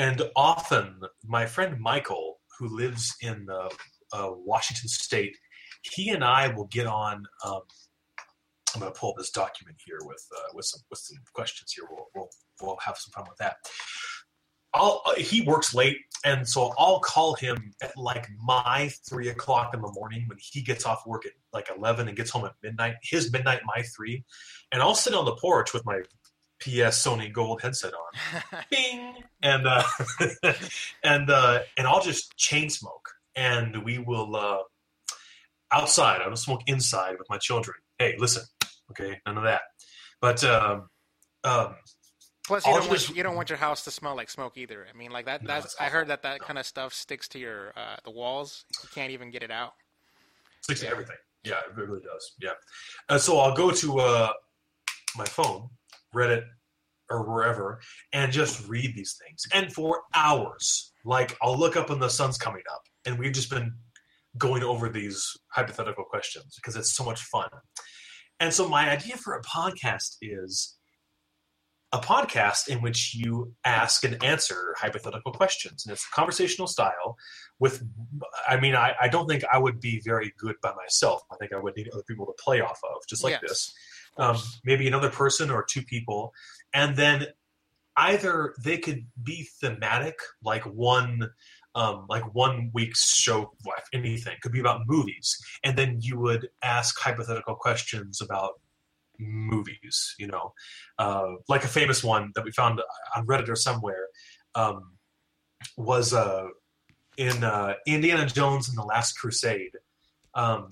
and often my friend Michael, who lives in uh, uh, Washington State, he and I will get on. Um, I'm going to pull up this document here with uh, with some with some questions here. We'll, we'll we'll have some fun with that. I'll, uh, he works late, and so I'll call him at like my three o'clock in the morning when he gets off work at like eleven and gets home at midnight. His midnight, my three, and I'll sit on the porch with my PS Sony Gold headset on, bing, and uh, and uh, and I'll just chain smoke, and we will uh, outside. I don't smoke inside with my children. Hey, listen, okay, none of that. But um, um, Plus, you I'll don't want you don't want your house to smell like smoke either. I mean, like that. No, That's I heard that that No. kind of stuff sticks to your uh, the walls. You can't even get it out. sticks Yeah. to everything. Yeah, it really does. Yeah. Uh, so I'll go to uh, my phone, Reddit, or wherever, and just read these things. And for hours, like I'll look up when the sun's coming up, and we've just been going over these hypothetical questions because it's so much fun. And so my idea for a podcast is a podcast in which you ask and answer hypothetical questions, and it's conversational style. With, I mean, I, I don't think I would be very good by myself. I think I would need other people to play off of, just like Yes, this um, maybe another person or two people, and then either they could be thematic, like one, um, like one week's show, anything could be about movies, and then you would ask hypothetical questions about movies. You know, uh, like a famous one that we found on Reddit or somewhere um, was uh, in uh, Indiana Jones and the Last Crusade. Um,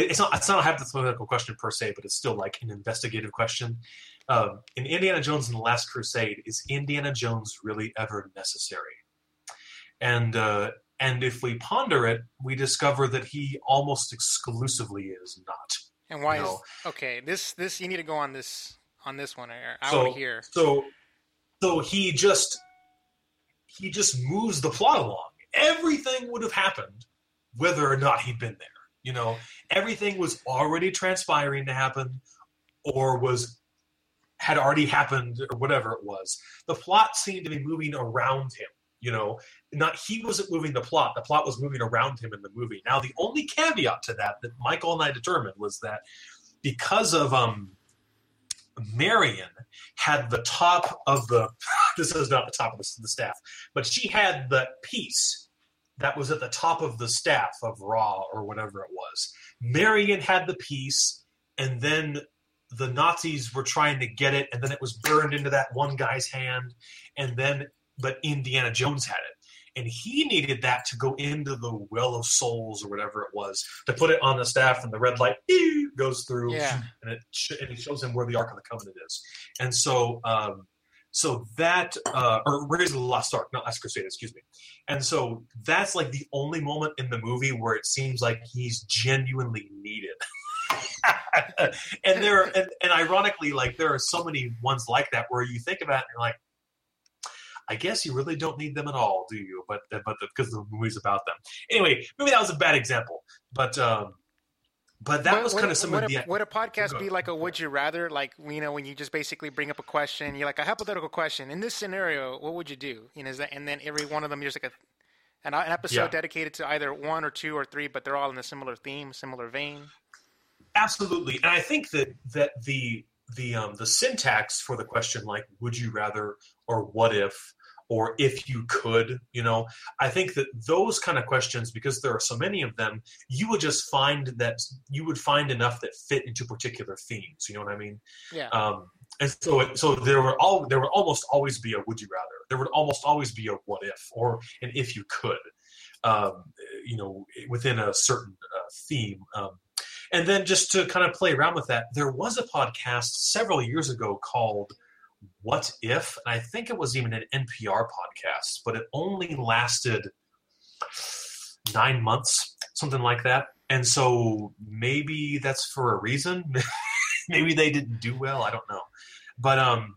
it's not it's not a hypothetical question per se, but it's still like an investigative question. Um, in Indiana Jones and the Last Crusade, is Indiana Jones really ever necessary? And uh, and if we ponder it, we discover that he almost exclusively is not. And why is okay? This this you need to go on this on this one. I, I So- want to hear. So so he just he just moves the plot along. Everything would have happened whether or not he'd been there. You know, everything was already transpiring to happen or was had already happened or whatever it was. The plot seemed to be moving around him. You know, not he wasn't moving the plot. The plot was moving around him in the movie. Now, the only caveat to that that Michael and I determined was that because of um Marion had the top of the this is not the top of the, the staff, but she had the piece that was at the top of the staff of Ra or whatever it was. Marion had the piece, and then the Nazis were trying to get it, and then it was burned into that one guy's hand, and then but Indiana Jones had it. And he needed that to go into the well of souls or whatever it was to put it on the staff, and the red light goes through Yeah. and it sh- and it shows him where the Ark of the Covenant is. And so, um, so that uh, or Raiders of the Lost Ark, not Last Crusade, excuse me. And so that's like the only moment in the movie where it seems like he's genuinely needed. and there, and, and ironically, like there are so many ones like that where you think about it and you're like. I guess you really don't need them at all, do you? But but because the movie's about them. Anyway, maybe that was a bad example, but um, but that What- was what- kind of some would of a, the would a podcast be like a would you rather? Like you know when you just basically bring up a question, you're like a hypothetical question. In this scenario, what would you do? You know, is that and then every one of them, there's like a an, an episode Yeah. dedicated to either one or two or three, but they're all in a similar theme, similar vein. absolutely and i think that that the the um the syntax for the question like would you rather or what if or if you could you know i think that those kind of questions because there are so many of them you would just find that you would find enough that fit into particular themes you know what i mean Yeah. um and so it, so there were all there would almost always be a would you rather. There would almost always be a what if or an if you could, um, you know, within a certain uh, theme. Um, and then just to kind of play around with that, there was a podcast several years ago called What If, and I think it was even an NPR podcast, but it only lasted nine months, something like that. And so maybe that's for a reason. maybe they didn't do well. I don't know. But um,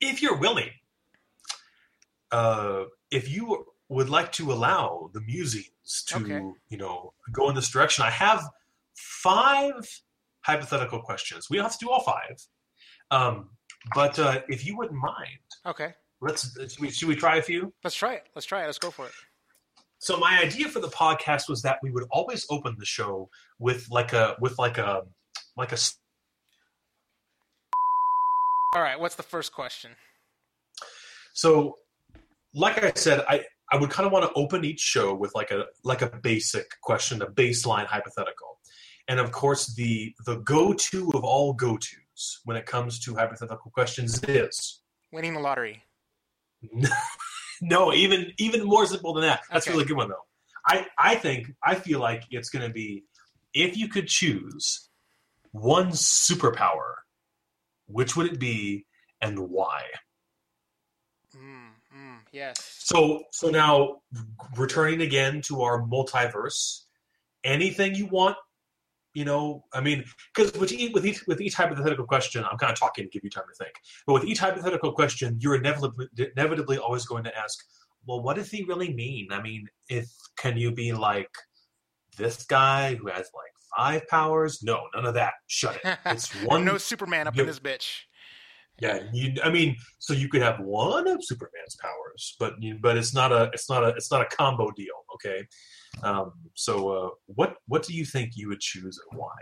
if you're willing, uh, if you would like to allow the musings to, Okay. you know, go in this direction, I have five hypothetical questions. We don't have to do all five. Um, but uh, if you wouldn't mind, Okay. let's should we, should we try a few? Let's try it. Let's try it. Let's go for it. So my idea for the podcast was that we would always open the show with like a with like a like a All right. What's the first question? So, like I said, I I would kind of want to open each show with like a like a basic question, a baseline hypothetical, and of course the the go to of all go tos when it comes to hypothetical questions is Winning the lottery. no even even more simple than that. That's a Okay. really good one though. I I think I feel like it's going to be if you could choose one superpower, which would it be and why? Mm, mm, yes. So so now returning again to our multiverse, anything you want, you know, I mean, because with each, with each with each hypothetical question, I'm kind of talking to give you time to think. But with each hypothetical question, you're inevitably inevitably always going to ask, well, what does he really mean? I mean, if can you be like this guy who has like five powers? No, none of that. Shut it. It's one no Superman up in this bitch. Yeah, you. I mean, so you could have one of Superman's powers, but you, but it's not a it's not a it's not a combo deal. Okay. Um, so uh, what what do you think you would choose and why?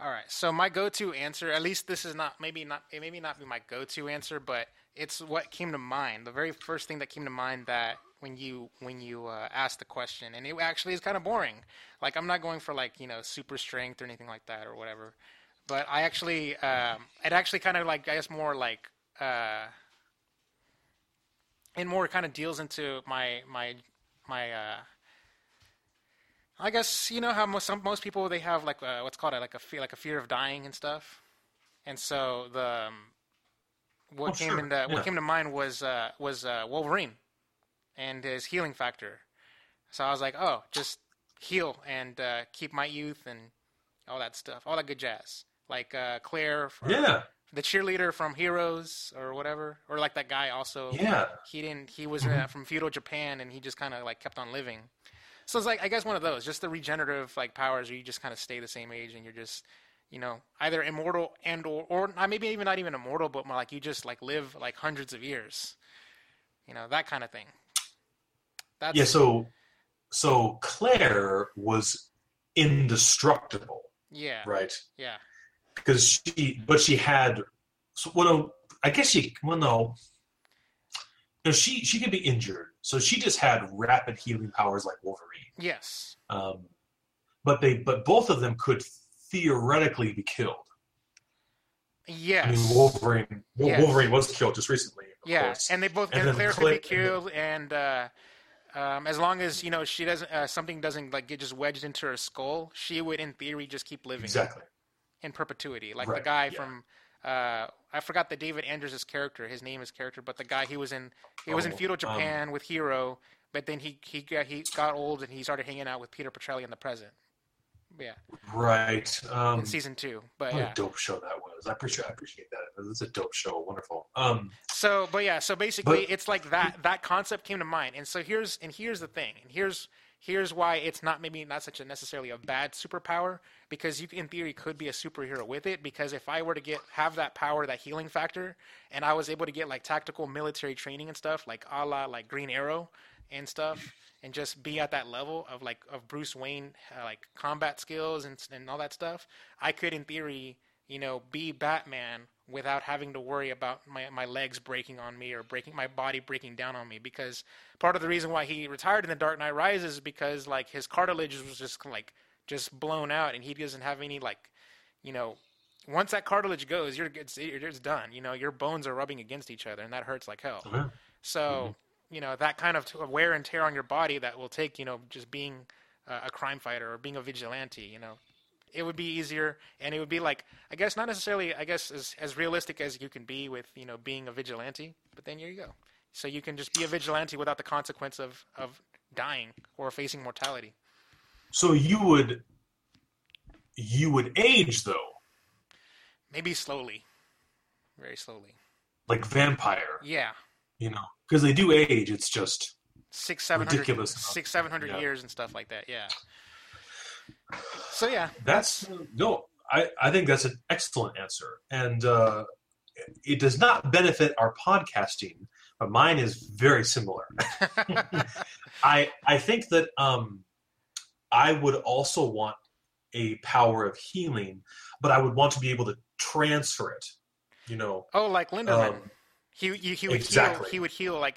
All right. So my go-to answer, at least this is not maybe not it maybe not be my go-to answer, but it's what came to mind. The very first thing that came to mind that when you when you uh, asked the question, and it actually is kind of boring. Like I'm not going for like you know super strength or anything like that or whatever. But I actually um, it actually kind of like I guess more like uh, it more kind of deals into my my my uh, I guess you know how most some, most people they have like uh what's called a, like a fear like a fear of dying and stuff, and so the um, what Oh, came sure, into yeah. what came to mind was uh, was uh, Wolverine and his healing factor. So I was like, oh, just heal and uh, keep my youth and all that stuff, all that good jazz. Like uh, Claire, from, Yeah, the cheerleader from Heroes or whatever, or like that guy also. Yeah, he didn't he was Mm-hmm. uh, from feudal japan and he just kind of like kept on living. So it's like i guess one of those just the regenerative like powers where you just kind of stay the same age and you're just you know either immortal and or or maybe even not even immortal but more like you just like live like hundreds of years. You know that kind of thing. That's yeah. So so Claire was indestructible, yeah. right? yeah Because she, but she had. So, well, no, I guess she. Well, no. No, she she could be injured, so she just had rapid healing powers like Wolverine. yes Um, but they, but both of them could theoretically be killed. yes I mean, Wolverine. Yes. Wolverine was killed just recently. Of Yeah, course. and they both And and, then Claire Claire- could be killed, and uh, um, as long as you know she doesn't uh, something doesn't like get just wedged into her skull, she would in theory just keep living exactly. In perpetuity. Like the guy yeah. from uh, I forgot the David Anders' character, his name is character, but the guy he was in he was in Oh, feudal um, Japan with Hiro, but then he he got he got old and he started hanging out with Peter Petrelli in the present. Yeah, Right. Um, in season two. But what yeah. a dope show that was. I appreciate. I appreciate that. It's a dope show. Wonderful. Um, So, but yeah, so basically, But- it's like that. That concept came to mind, and so here's and here's the thing, and here's here's why it's not maybe not such a necessarily a bad superpower because you in theory could be a superhero with it. Because if I were to get have that power that healing factor and I was able to get like tactical military training and stuff like a la like Green Arrow and stuff and just be at that level of like of Bruce Wayne uh, like combat skills and and all that stuff I could in theory you know be Batman without having to worry about my, my legs breaking on me or breaking my body breaking down on me because part of the reason why he retired in the Dark Knight Rises is because like his cartilage was just like just blown out and he doesn't have any like you know once that cartilage goes, you're it's, it's done. You know, your bones are rubbing against each other, and that hurts like hell. Yeah. So, Mm-hmm. you know, that kind of wear and tear on your body that will take, you know, just being uh, a crime fighter or being a vigilante, you know, it would be easier and it would be like, I guess not necessarily, I guess as, as realistic as you can be with, you know, being a vigilante, but then here you go. So you can just be a vigilante without the consequence of, of dying or facing mortality. So you would you would age though, Maybe slowly, very slowly. like vampire, Yeah. you know, because they do age. It's just Six, seven hundred, Ridiculous. six, seven hundred Yeah. years and stuff like that. Yeah. So yeah, that's no. I I think that's an excellent answer, and uh, it does not benefit our podcasting, but mine is very similar. I I think that um, I would also want a power of healing, but I would want to be able to transfer it. You know, Oh, like Linderman. Um, he he he would exactly. heal. He would heal like.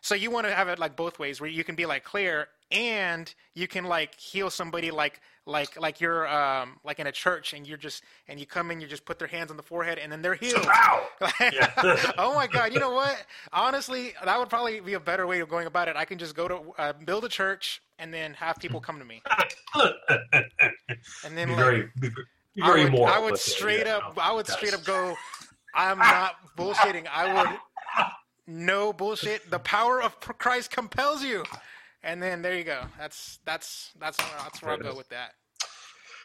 So you want to have it like both ways, where you can be like Claire, and you can like heal somebody like like like you're um like in a church, and you're just and you come in, you just put their hands on the forehead, and then they're healed. Ow! Yeah. oh my god! You know what? Honestly, that would probably be a better way of going about it. I can just go to uh, build a church and then have people come to me, and then be like, very, be be I very would, moral. I would straight yeah, up, no, I would straight up go. I'm not bullshitting. I would no bullshit. The power of Christ compels you, and then there you go. That's that's that's that's where I'll go with that.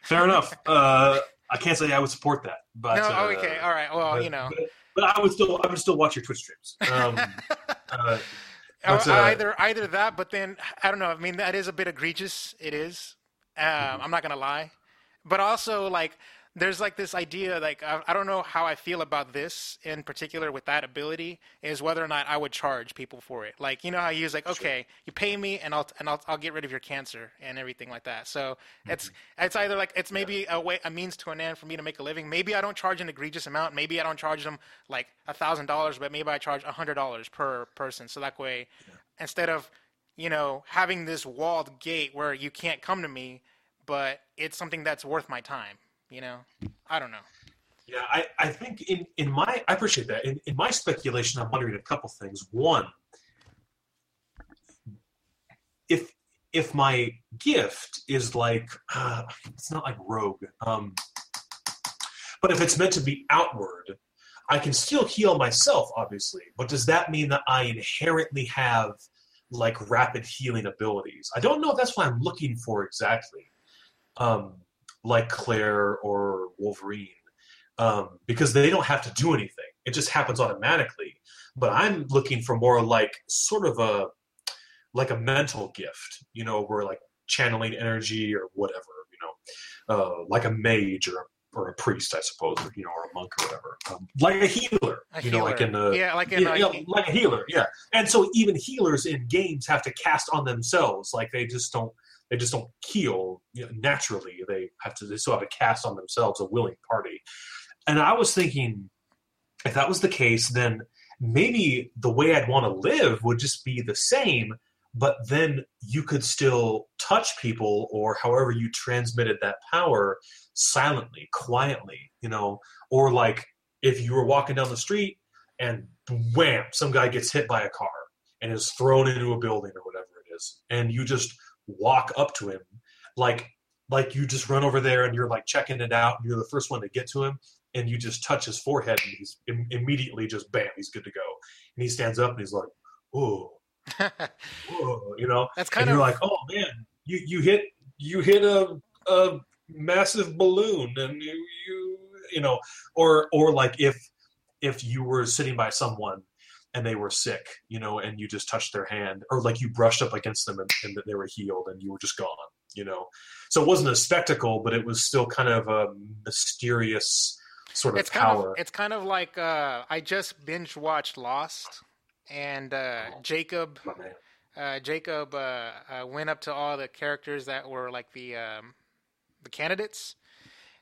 Fair enough. Uh, I can't say I would support that, but No, uh, okay, all right. Well, but, you know, but, but I would still, I would still watch your Twitch streams. Um, uh, but, uh, either either that, but then I don't know. I mean, that is a bit egregious. It is. Um, Mm-hmm. I'm not gonna lie, but also like there's like this idea like I, I don't know how I feel about this in particular with that ability is whether or not I would charge people for it. Like you know how you use like okay, you pay me and I'll and I'll I'll get rid of your cancer and everything like that. So it's Mm-hmm. it's either like it's maybe a way a means to an end for me to make a living. Maybe I don't charge an egregious amount. Maybe I don't charge them like a thousand dollars, but maybe I charge a hundred dollars per person. So that way, instead of you know having this walled gate where you can't come to me, but it's something that's worth my time. You know, I don't know. Yeah, I, I think in, in my I appreciate that. In, in my speculation, I'm wondering a couple things. One, if if my gift is like uh, it's not like rogue, um, but if it's meant to be outward, I can still heal myself, obviously. But does that mean that I inherently have like rapid healing abilities? I don't know if that's what I'm looking for exactly. Um, like Claire or Wolverine um, because they don't have to do anything. It just happens automatically. But I'm looking for more like sort of a like a mental gift, you know, where like channeling energy or whatever, you know, uh, like a mage or or a priest, I suppose, or, you know, or a monk or whatever, um, like a healer, A you know, like in the yeah, like in yeah, uh, yeah, like a healer, yeah. And so even healers in games have to cast on themselves, like they just don't they just don't know, naturally. They have to they still have to cast on themselves a willing party. And I was thinking, if that was the case, then maybe the way I'd want to live would just be the same, but then you could still touch people or however you transmitted that power silently, quietly, you know, or like if you were walking down the street and wham, some guy gets hit by a car and is thrown into a building or whatever it is, and you just walk up to him like like you just run over there and you're like checking it out and you're the first one to get to him and you just touch his forehead and he's Im- immediately just bam he's good to go. And he stands up and he's like oh you know? That's and of you're like oh man you you hit you hit a a massive balloon and you you you know or or like if if you were sitting by someone and they were sick you know and you just touched their hand or like you brushed up against them and, and that they were healed and you were just gone you know? So it wasn't a spectacle but it was still kind of a mysterious sort of it's kind power. of it's kind of like uh, I just binge watched Lost, and uh, Oh. Jacob uh, Jacob uh, uh, went up to all the characters that were like the um, the candidates,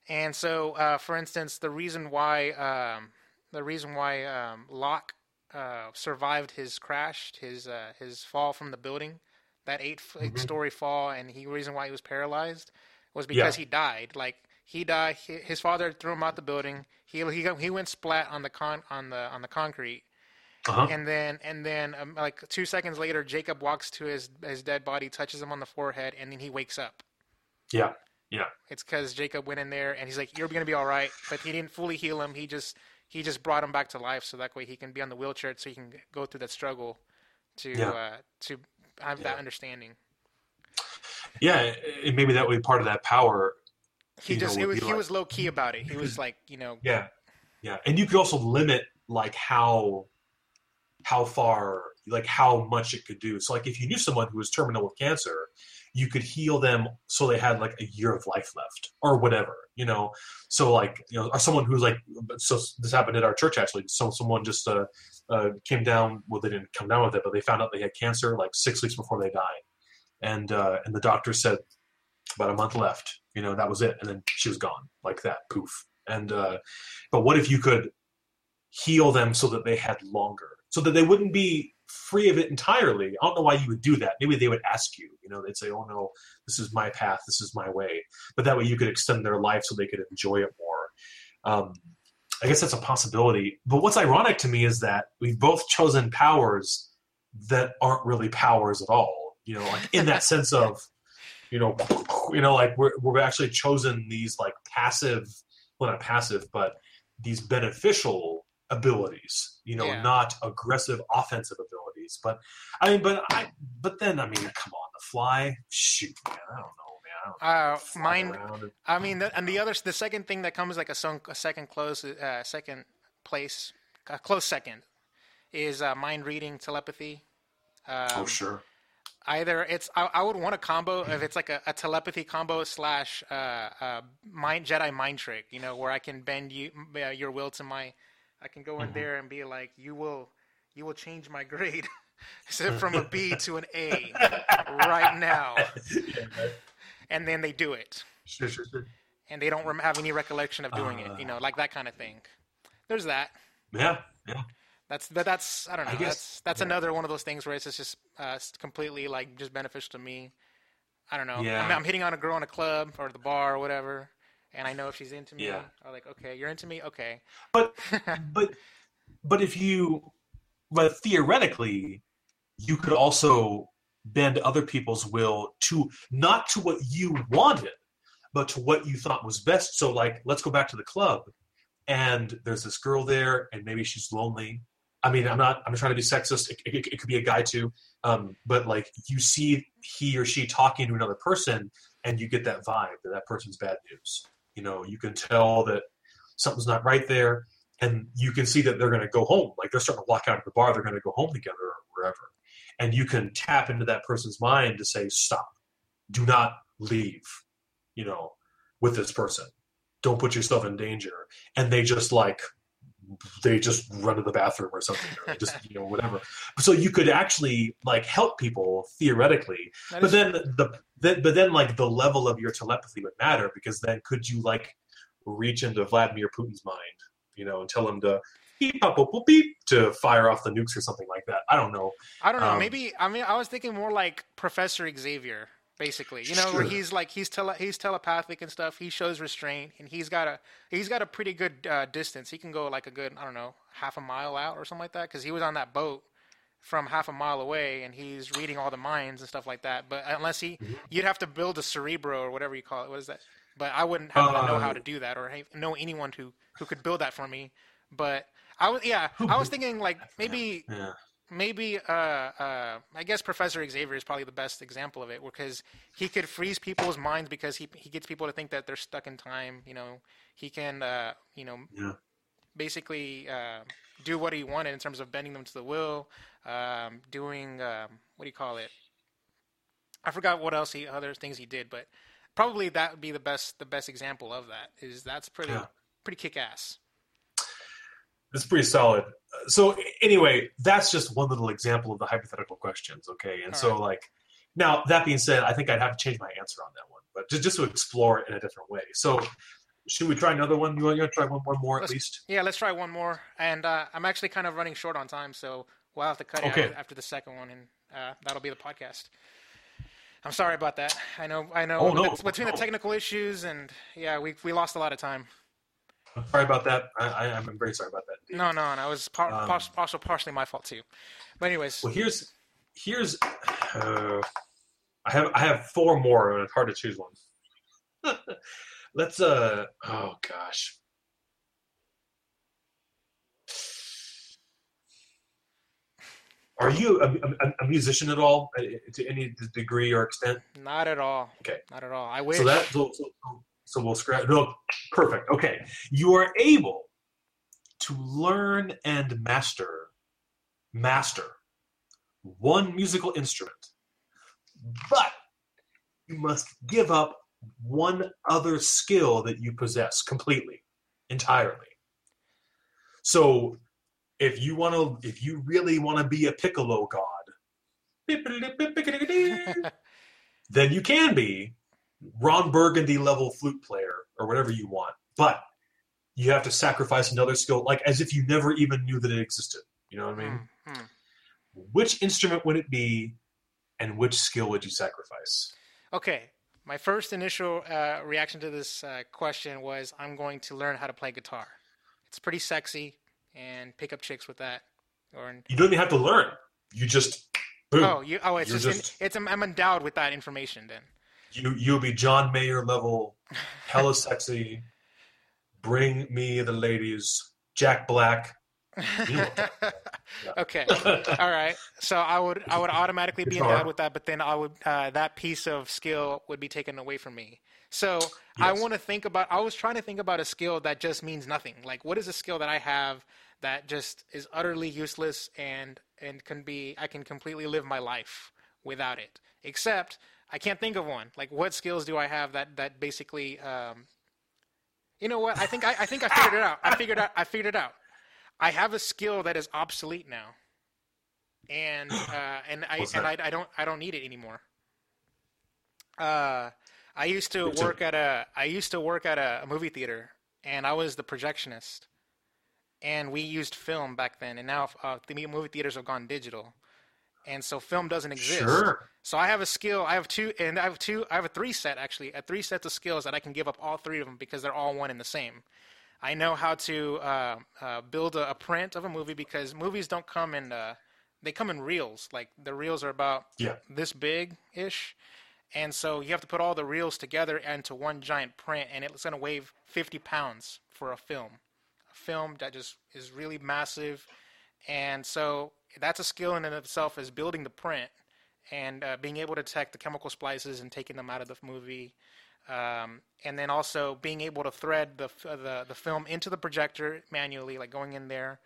and so uh, for instance, the reason why um, the reason why um, Locke uh, survived his crash, his uh, his fall from the building, that eight eight Mhm. story fall, and he reason why he was paralyzed was because he died. Like He died. Hi- His father threw him out the building. He he he went splat on the con on the on the concrete, Uh-huh. and then and then um, like two seconds later, Jacob walks to his his dead body, touches him on the forehead, and then he wakes up. Yeah. Yeah. It's because Jacob went in there and he's like, "You're gonna be all right," but he didn't fully heal him. He just he just brought him back to life, so that way he can be on the wheelchair, so he can go through that struggle to Yeah. uh, to have Yeah. that understanding. Yeah. And maybe that would be part of that power. He know, just it was, he like- was low key about it. He was like, you know, Yeah. Yeah. And you could also limit like how how far like how much it could do. So like if you knew someone who was terminal with cancer, you could heal them so they had like a year of life left or whatever, you know. So like, you know, or someone who's like so this happened at our church actually. So someone just uh, uh came down well they didn't come down with it, but they found out they had cancer like 6 weeks before they died. And uh and the doctor said about a month left, you know, that was it and then she was gone like that, poof. And uh but what if you could heal them so that they had longer, so that they wouldn't be free of it entirely? I don't know why you would do that. Maybe they would ask you. You know, they'd say, "Oh no, this is my path. This is my way." But that way, you could extend their life so they could enjoy it more. Um, I guess that's a possibility. But what's ironic to me is that we've both chosen powers that aren't really powers at all. You know, like in that sense of, you know, you know, like we're we've actually chosen these like passive, well not passive, but these beneficial abilities. You know, Yeah. not aggressive offensive abilities. But I mean, but I, but then I mean, come on, the fly, shoot, man, I don't know, man. I uh, and- I mean, the, and the other, the second thing that comes like a, son, a second close, uh, second place, a close second, is uh, mind reading telepathy. Um, oh sure. Either it's I, I would want a combo if it's like a, a telepathy combo slash uh, uh, mind Jedi mind trick, you know, where I can bend you uh, your will to my, I can go in Mhm. there and be like, you will, you will change my grade, from a B to an A right now, and then they do it. Sure, sure, sure. and they don't rem- have any recollection of doing it. You know, like that kind of thing. There's that. Yeah, yeah. That's but that's I don't know. I guess- that's that's yeah. another one of those things where it's just uh, completely like just beneficial to me. I don't know. Yeah. I'm, I'm hitting on a girl in a club or the bar or whatever, and I know if she's into me. Yeah. I'm like, okay, you're into me. Okay. But but but if you but theoretically you could also bend other people's will to not to what you wanted but to what you thought was best. So like let's go back to the club and there's this girl there and maybe she's lonely. I mean i'm not i'm trying to be sexist. It, it, it could be a guy too. Um, but like you see he or she talking to another person and you get that vibe that that person's bad news. You know you can tell that something's not right there and you can see that they're going to go home. Like they're starting to walk out of the bar they're going to go home together or wherever. And you can tap into that person's mind to say stop. Do not leave you know with this person. Don't put yourself in danger. And they just like they just run to the bathroom or something or just you know whatever. So you could actually like help people theoretically That but then the then, but then like the level of your telepathy would matter because then could you like reach into Vladimir Putin's mind, you know, and tell him to beep boop, boop, beep to fire off the nukes or something like that. I don't know. I don't know. um, maybe I mean I was thinking more like Professor Xavier, basically. You know, where he's like he's tele- he's telepathic and stuff. He shows restraint, and he's got a he's got a pretty good uh, distance. He can go like a good I don't know half a mile out or something like that because he was on that boat from half a mile away, and he's reading all the minds and stuff like that. But unless he, Mhm. you'd have to build a cerebro or whatever you call it. What is that? But I wouldn't have to know Uh, how to do that or know anyone who who could build that for me. But I was yeah, I was thinking like maybe Yeah. maybe uh, uh, I guess Professor Xavier is probably the best example of it because he could freeze people's minds because he he gets people to think that they're stuck in time. You know, he can uh, you know Yeah. basically uh, do what he wanted in terms of bending them to the will, um, doing um, what do you call it? I forgot what else he other things he did, but probably that would be the best the best example of that. Is that's pretty Yeah. pretty kick ass. It's pretty solid. So anyway, that's just one little example of the hypothetical questions. Okay, and All so right. like now that being said, I think I'd have to change my answer on that one, but just just to explore it in a different way. So should we try another one? You want you want to try one, one more at Let's- least? Yeah, let's try one more. And uh, I'm actually kind of running short on time, so we'll have to cut it Okay. out after the second one, and uh, that'll be the podcast. I'm sorry about that. I know. I know. Oh, no, bet- between the technical issues and yeah, we we lost a lot of time. I'm sorry about that. I, I, I'm very sorry about that. No, no, no. It was par- Um, par- also partially my fault too. But anyways, Well, here's here's uh, I have I have four more, and it's hard to choose one. Let's uh oh gosh. Are you a, a, a musician at all, uh, to any degree or extent? not at all. Okay. Not at all. I wish. So that so, so, so we'll scratch. No, perfect. Okay, you are able to learn and master master one musical instrument, but you must give up one other skill that you possess completely, entirely. So, if you want to, if you really want to be a piccolo god, then you can be Ron Burgundy level flute player or whatever you want. But you have to sacrifice another skill, like as if you never even knew that it existed. You know what I mean? Hmm, hmm. Which instrument would it be, and which skill would you sacrifice? Okay. My first initial uh, reaction to this uh, question was I'm going to learn how to play guitar. It's pretty sexy and pick up chicks with that. Or You don't even have to learn. You just boom. oh, you oh, it's You're just, just- in, it's I'm endowed with that information then. You you'll be John Mayer level, hella sexy. Bring me the ladies. Jack Black. Know okay. All right. So I would I would automatically be endowed with that, but then I would uh, that piece of skill would be taken away from me. So I want to think about. I was trying to think about a skill that just means nothing. Like, what is a skill that I have that just is utterly useless and and can be I can completely live my life without it. Except I can't think of one. Like, what skills do I have that that basically? Um, you know what? I think I, I think I figured it out. I figured out. I figured it out. I have a skill that is obsolete now, and uh, and I and I. I don't I don't need it anymore. Uh, I used to work at a I used to work at a, a movie theater, and I was the projectionist, and we used film back then, and now uh, the movie theaters have gone digital, and so film doesn't exist. Sure. So I have a skill. I have two, and I have two. I have a three set actually, a three sets of skills that I can give up all three of them because they're all one and the same. I know how to uh, uh, build a, a print of a movie because movies don't come in. Uh, they come in reels. Like the reels are about Yeah. this big ish, and so you have to put all the reels together into one giant print, and it's going to weigh 50 pounds for a film. Film that just is really massive, and so that's a skill in and of itself is building the print and uh, being able to detect the chemical splices and taking them out of the movie. Um, and then also being able to thread the, uh, the the film into the projector manually, like going in there.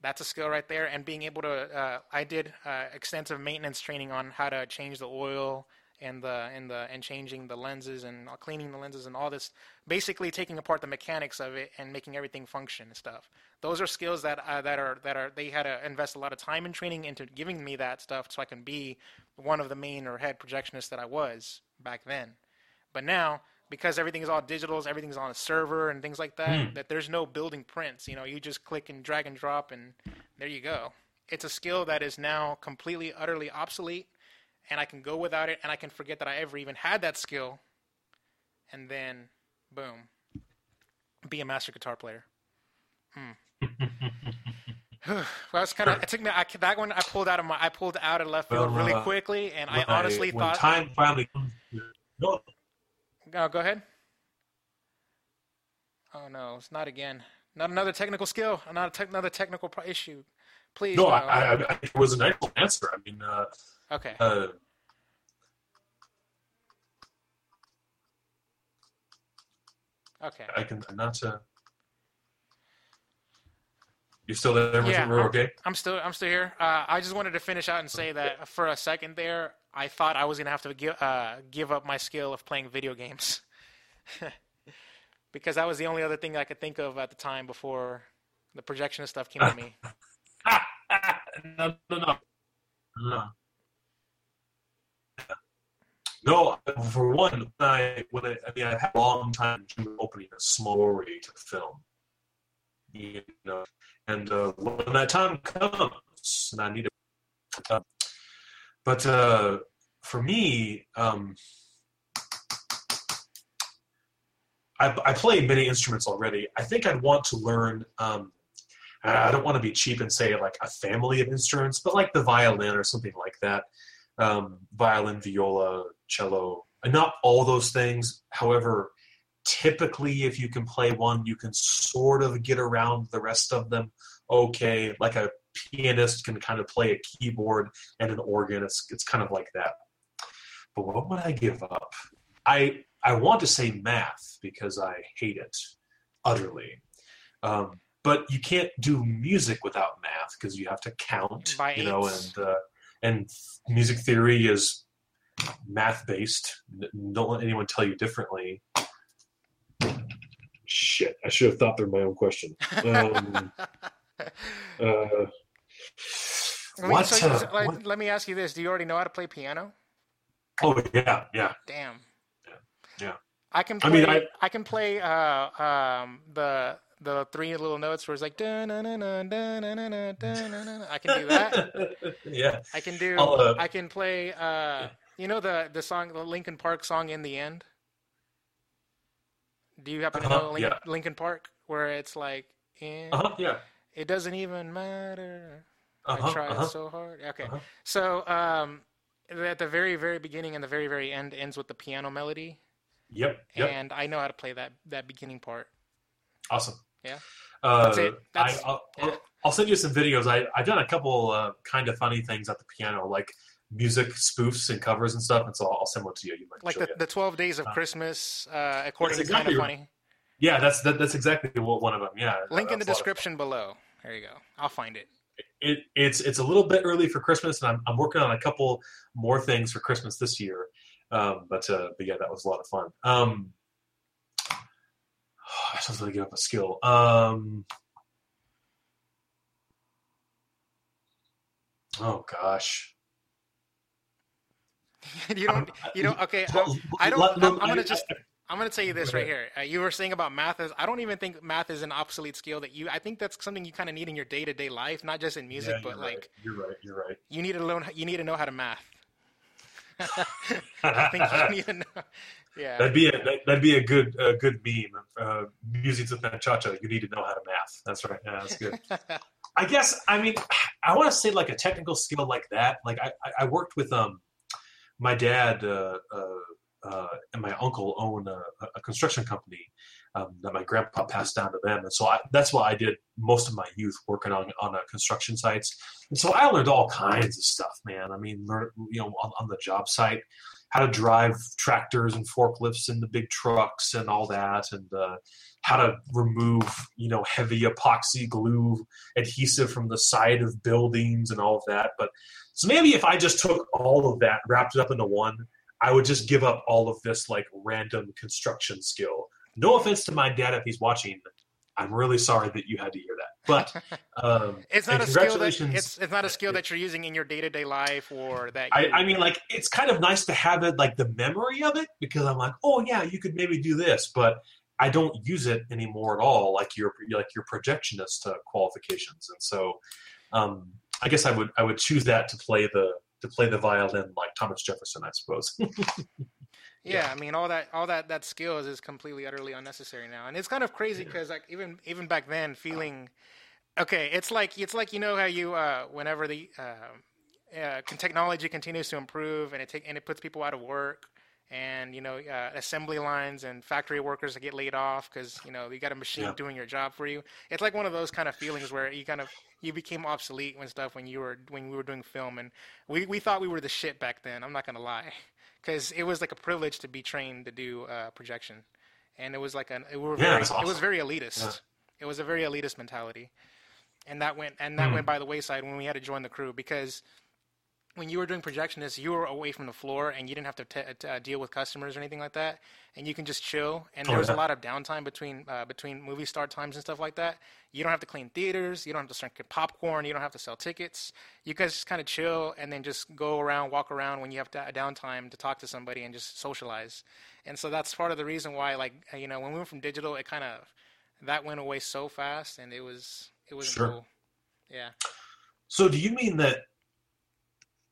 That's a skill right there. And being able to, uh, I did uh, extensive maintenance training on how to change the oil and the and the and changing the lenses and cleaning the lenses and all this. Basically, taking apart the mechanics of it and making everything function and stuff. Those are skills that uh, that are that are they had to invest a lot of time and training into giving me that stuff so I can be one of the main or head projectionists that I was back then. But now, because everything is all digital, everything's on a server and things like that, Hmm. that there's no building prints. You know, you just click and drag and drop, and there you go. It's a skill that is now completely, utterly obsolete, and I can go without it, and I can forget that I ever even had that skill, and then, boom, be a master guitar player. Hmm. well, that's kind of. It took me. I, that one I pulled out of my. I pulled out of left field Well, really uh, quickly, and I honestly when thought. time finally comes. No, Oh, go ahead. Oh no, it's not again. Not another technical skill. Not a tech another technical issue. Please. no, no. I, I, I, it was an excellent answer. I mean, uh, okay. uh, Okay. I can not. Uh, you still there? Yeah, We're I'm- okay. I'm still I'm still here. Uh, I just wanted to finish out and say that for a second there, I thought I was gonna have to give uh, give up my skill of playing video games, because that was the only other thing I could think of at the time before the projectionist stuff came to me. no, no, no, no. No, for one, I when I, I mean, I had a long time opening a story to film, you know, and uh, when that time comes, and I need to, uh, but uh, for me, um, I, I play many instruments already. I think I'd want to learn. Um, I don't want to be cheap and say like a family of instruments, but like the violin or something like that. Um, violin, viola, cello, not all those things. However, typically, if you can play one, you can sort of get around the rest of them okay. Like a pianist can kind of play a keyboard and an organ. It's it's kind of like that. But what would I give up? I I want to say math because I hate it utterly. Um, but you can't do music without math because you have to count, By you know, eights. and uh, and music theory is math based. Don't let anyone tell you differently. Shit, I should have thought through my own question. Um, uh, I mean, what, so uh, like, what- Let me ask you this: Do you already know how to play piano? Oh yeah, yeah. Damn. Yeah. I can I play. mean, I, I- can play uh, um, the the three little notes where it's like dun dun dun dun dun dun dun dun. I can do that. yeah. I can do. Uh, I can play. Uh, you know the the song, the Linkin Park song, "In the End." Do you happen to Uh-huh, know Linkin, yeah. Linkin Park, where it's like, in, Uh huh. Yeah. it doesn't even matter. I Uh-huh, tried uh-huh. so hard. Okay, Uh-huh. so um, at the very very beginning and the very very end ends with the piano melody, Yep. Yep. and I know how to play that that beginning part. Awesome. Yeah. Uh, That's it. That's- I, I'll, yeah. I'll, I'll send you some videos. I, I've done a couple uh, kind of funny things at the piano, like music spoofs and covers and stuff. And so I'll send one to you. You might Like the, the twelve days of Uh, Christmas, uh, according to exactly kind of right. funny. Yeah, that's that, that's exactly what one of them. Yeah. Link in the that's a lot of description below. There you go. I'll find it. it, it's it's a little bit early for Christmas, and I'm I'm working on a couple more things for Christmas this year. Um, but uh, but yeah, that was a lot of fun. Um, I was going to give up a skill. Um, oh gosh. you don't. You don't. Okay. I'm, I don't. I'm, I'm gonna just. I- I'm gonna tell you this right here. Uh, you were saying about math is. I don't even think math is an obsolete skill that you. I think that's something you kind of need in your day to day life, not just in music, yeah, but you're like you're right. You're right. you need to learn. You need to know how to math. I think you need to know. Yeah. That'd be a that- that'd be a good a good meme. Uh, musings with Chacha. You need to know how to math. That's right. Yeah, that's good. I guess I mean I want to say like a technical skill like that. Like I, I- I worked with um my dad uh, uh, uh, and my uncle own a, a construction company um, that my grandpa passed down to them, and so I, that's why I did most of my youth working on on uh, construction sites. And so I learned all kinds of stuff, man. I mean, learn, you know, on, on the job site, how to drive tractors and forklifts and the big trucks and all that, and uh, how to remove you know heavy epoxy glue adhesive from the side of buildings and all of that. But so maybe if I just took all of that, wrapped it up into one, I would just give up all of this like random construction skill. No offense to my dad if he's watching. I'm really sorry that you had to hear that. But um, It's not and a skill that it's it's not a skill that you're using in your day to day life or that. I, I mean, like it's kind of nice to have it, like the memory of it, because I'm like, oh yeah, you could maybe do this, but I don't use it anymore at all, like your like your projectionist uh, qualifications, and so um, I guess I would I would choose that to play the to play the violin like Thomas Jefferson, I suppose. yeah, I mean, all that all that that skills is completely utterly unnecessary now, and it's kind of crazy because like even even back then, feeling okay, it's like it's like you know how you uh, whenever the uh, uh, technology continues to improve and it take and it puts people out of work. And you know, uh, assembly lines and factory workers that get laid off because you know you got a machine Yeah. doing your job for you. It's like one of those kind of feelings where you kind of you became obsolete when stuff when you were when we were doing film and we, we thought we were the shit back then. I'm not gonna lie, because it was like a privilege to be trained to do uh, projection, and it was like an it were Yeah, very, that's it was very elitist. Yeah. It was a very elitist mentality, and that went and that Hmm. went by the wayside when we had to join the crew because when you were doing projectionists, you were away from the floor and you didn't have to t- t- uh, deal with customers or anything like that, and you can just chill. And Oh, there was a lot of downtime between uh, between movie start times and stuff like that. You don't have to clean theaters. You don't have to start popcorn. You don't have to sell tickets. You guys just kind of chill and then just go around, walk around when you have da- downtime to talk to somebody and just socialize. And so that's part of the reason why, like uh, you know, when we went from digital, it kind of that went away so fast, and it was it was Sure. cool. Yeah. So do you mean that?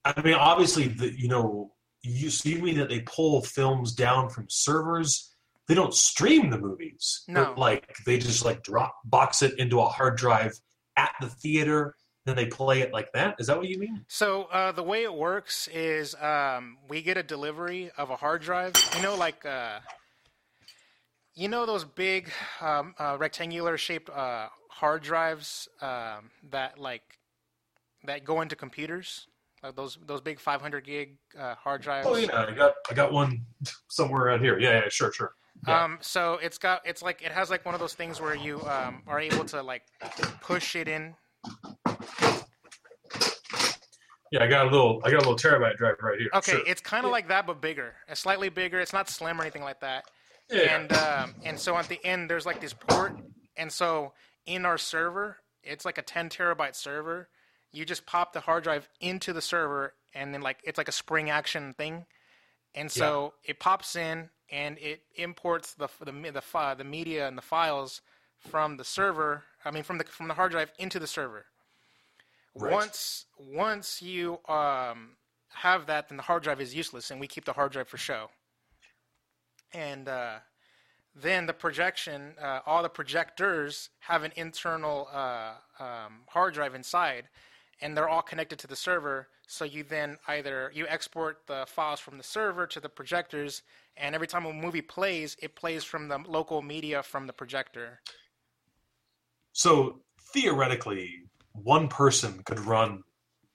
I mean, obviously, the, you know, you see me that they pull films down from servers. They don't stream the movies. No. Like they just like drop box it into a hard drive at the theater. Then they play it like that. Is that what you mean? So uh, the way it works is um, we get a delivery of a hard drive. You know, like uh, you know those big um, uh, rectangular shaped uh, hard drives um, that like that go into computers. Like those those big 500 gig uh, hard drives. Oh yeah, I got I got one somewhere around here. Yeah, yeah, sure, sure. Yeah. Um, so it's got it's like it has like one of those things where you um, are able to like push it in. yeah, I got a little I got a little terabyte drive right here. Okay, Sure. it's kind of like that but bigger. It's slightly bigger. It's not slim or anything like that. yeah. and um, and so at the end there's like this port and so in our server it's like a 10 terabyte server you just pop the hard drive into the server and then like it's like a spring action thing. And so it pops in and it imports the the the, the media and the files from the server i mean from the from the hard drive into the server. Right. once once you um, have that then the hard drive is useless and we keep the hard drive for show. And uh, then the projection, uh, all the projectors have an internal uh, um, hard drive inside, and they're all connected to the server. So you then either you export the files from the server to the projectors, and every time a movie plays, it plays from the local media from the projector. So theoretically, one person could run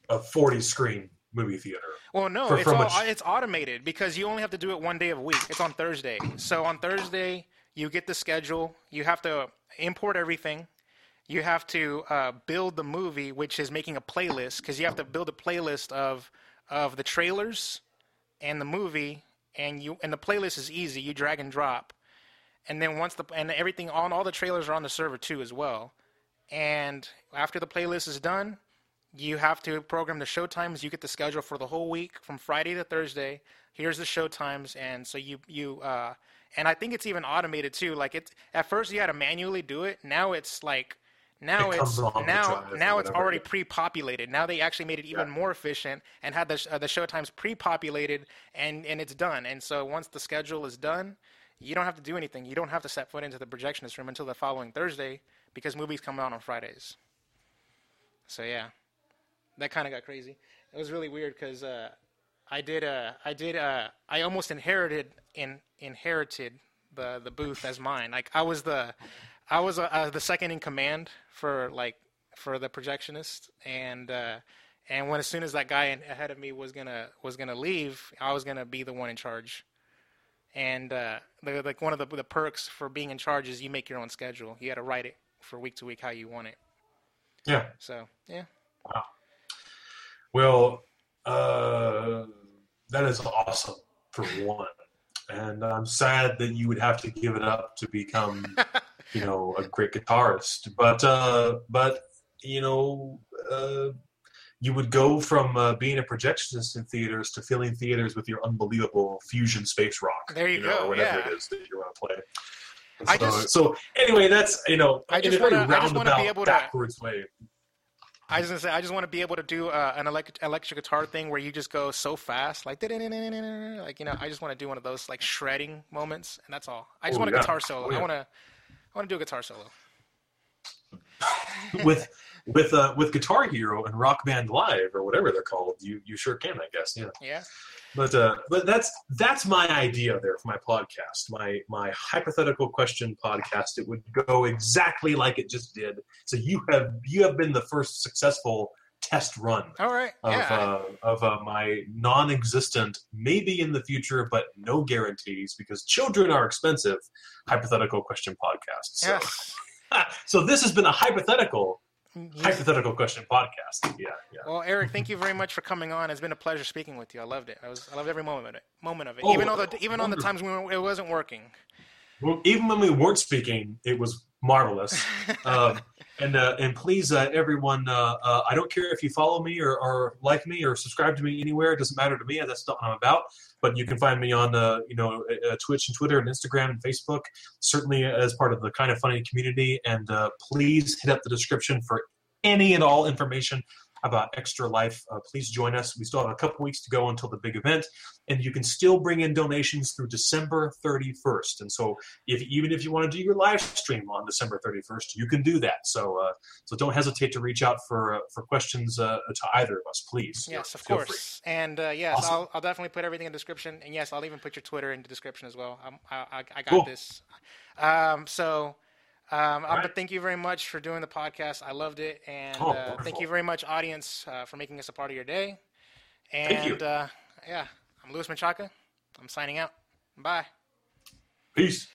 a 40 screen movie theater. Well, no, it's all, sh- it's automated because you only have to do it one day a week. It's on Thursday. So on Thursday, you get the schedule. You have to import everything. You have to uh, build the movie, which is making a playlist because you have to build a playlist of of the trailers and the movie, and you and the playlist is easy. You drag and drop, and then once the and everything on all the trailers are on the server too as well. And after the playlist is done, you have to program the show times. You get the schedule for the whole week from Friday to Thursday. Here's the show times, and so you you uh, and I think it's even automated too. Like it's at first you had to manually do it. Now it's like now It it's comes on the now now it's already pre-populated. Now they actually made it even Yeah. more efficient and had the uh, the show times pre-populated and and it's done. And so once the schedule is done, you don't have to do anything. You don't have to set foot into the projectionist room until the following Thursday because movies come out on Fridays. So yeah, that kind of got crazy. It was really weird because uh, I did uh, I did uh, I almost inherited in inherited the the booth as mine. Like I was the I was uh, the second in command for like for the projectionist and. Uh, and when as soon as that guy ahead of me was gonna was gonna leave, I was gonna be the one in charge. And uh, the, like one of the the perks for being in charge is you make your own schedule. You got to write it for week to week how you want it. Yeah. So yeah, Wow. Well, uh, that is awesome for one. And I'm sad that you would have to give it up to become, you know, a great guitarist. But, uh, but you know, uh, you would go from uh, being a projectionist in theaters to filling theaters with your unbelievable fusion space rock. There you know, go, whatever yeah. it is that you want to play. I so, just- so anyway, that's you know, I just just wanna be able to- backwards way. I gonna say I just want to be able to do uh, an elect- electric guitar thing where you just go so fast, like like you know. I just want to do one of those like shredding moments, and that's all. I just Oh, want a yeah. guitar solo. Oh, yeah. I want to I want to do a guitar solo. with with uh, with Guitar Hero and Rock Band Live or whatever they're called, you you sure can, I guess. Yeah. Yeah. But uh, but that's that's my idea there for my podcast, my my hypothetical question podcast. It would go exactly like it just did. So you have you have been the first successful test run All right. of yeah. uh, of uh, my non-existent, maybe in the future, but no guarantees because children are expensive. Hypothetical question podcast. So, yeah. so this has been a hypothetical You- hypothetical question podcast. Yeah, yeah. Well, Eric, thank you very much for coming on. It's been a pleasure speaking with you. I loved it. I was I loved every moment of it. Moment of it. Oh, even though the even on the times when it wasn't working. Well, even when we weren't speaking, it was marvelous. um, and uh, and please, uh, everyone, uh, uh, I don't care if you follow me or, or like me or subscribe to me anywhere. It doesn't matter to me. That's not what I'm about. But you can find me on uh, you know uh, Twitch and Twitter and Instagram and Facebook. Certainly as part of the kind of funny community. And please hit up the description for any and all information. About Extra Life, uh, please join us. We still have a couple weeks to go until the big event, and you can still bring in donations through December 31st. And so, if even if you want to do your live stream on December 31st, you can do that. So, uh, so don't hesitate to reach out for uh, for questions uh, to either of us, please. Yes, of Feel course. And uh, yes, Awesome. I'll, I'll definitely put everything in the description. And yes, I'll even put your Twitter in the description as well. I'm, I, I, I got Cool. this. Um, so. Um, All but thank you very much for doing the podcast. I loved it, and Oh, uh, thank you very much, audience, uh, for making us a part of your day. Thank you. And uh, yeah, I'm Louis Machaca. I'm signing out. Bye. Peace.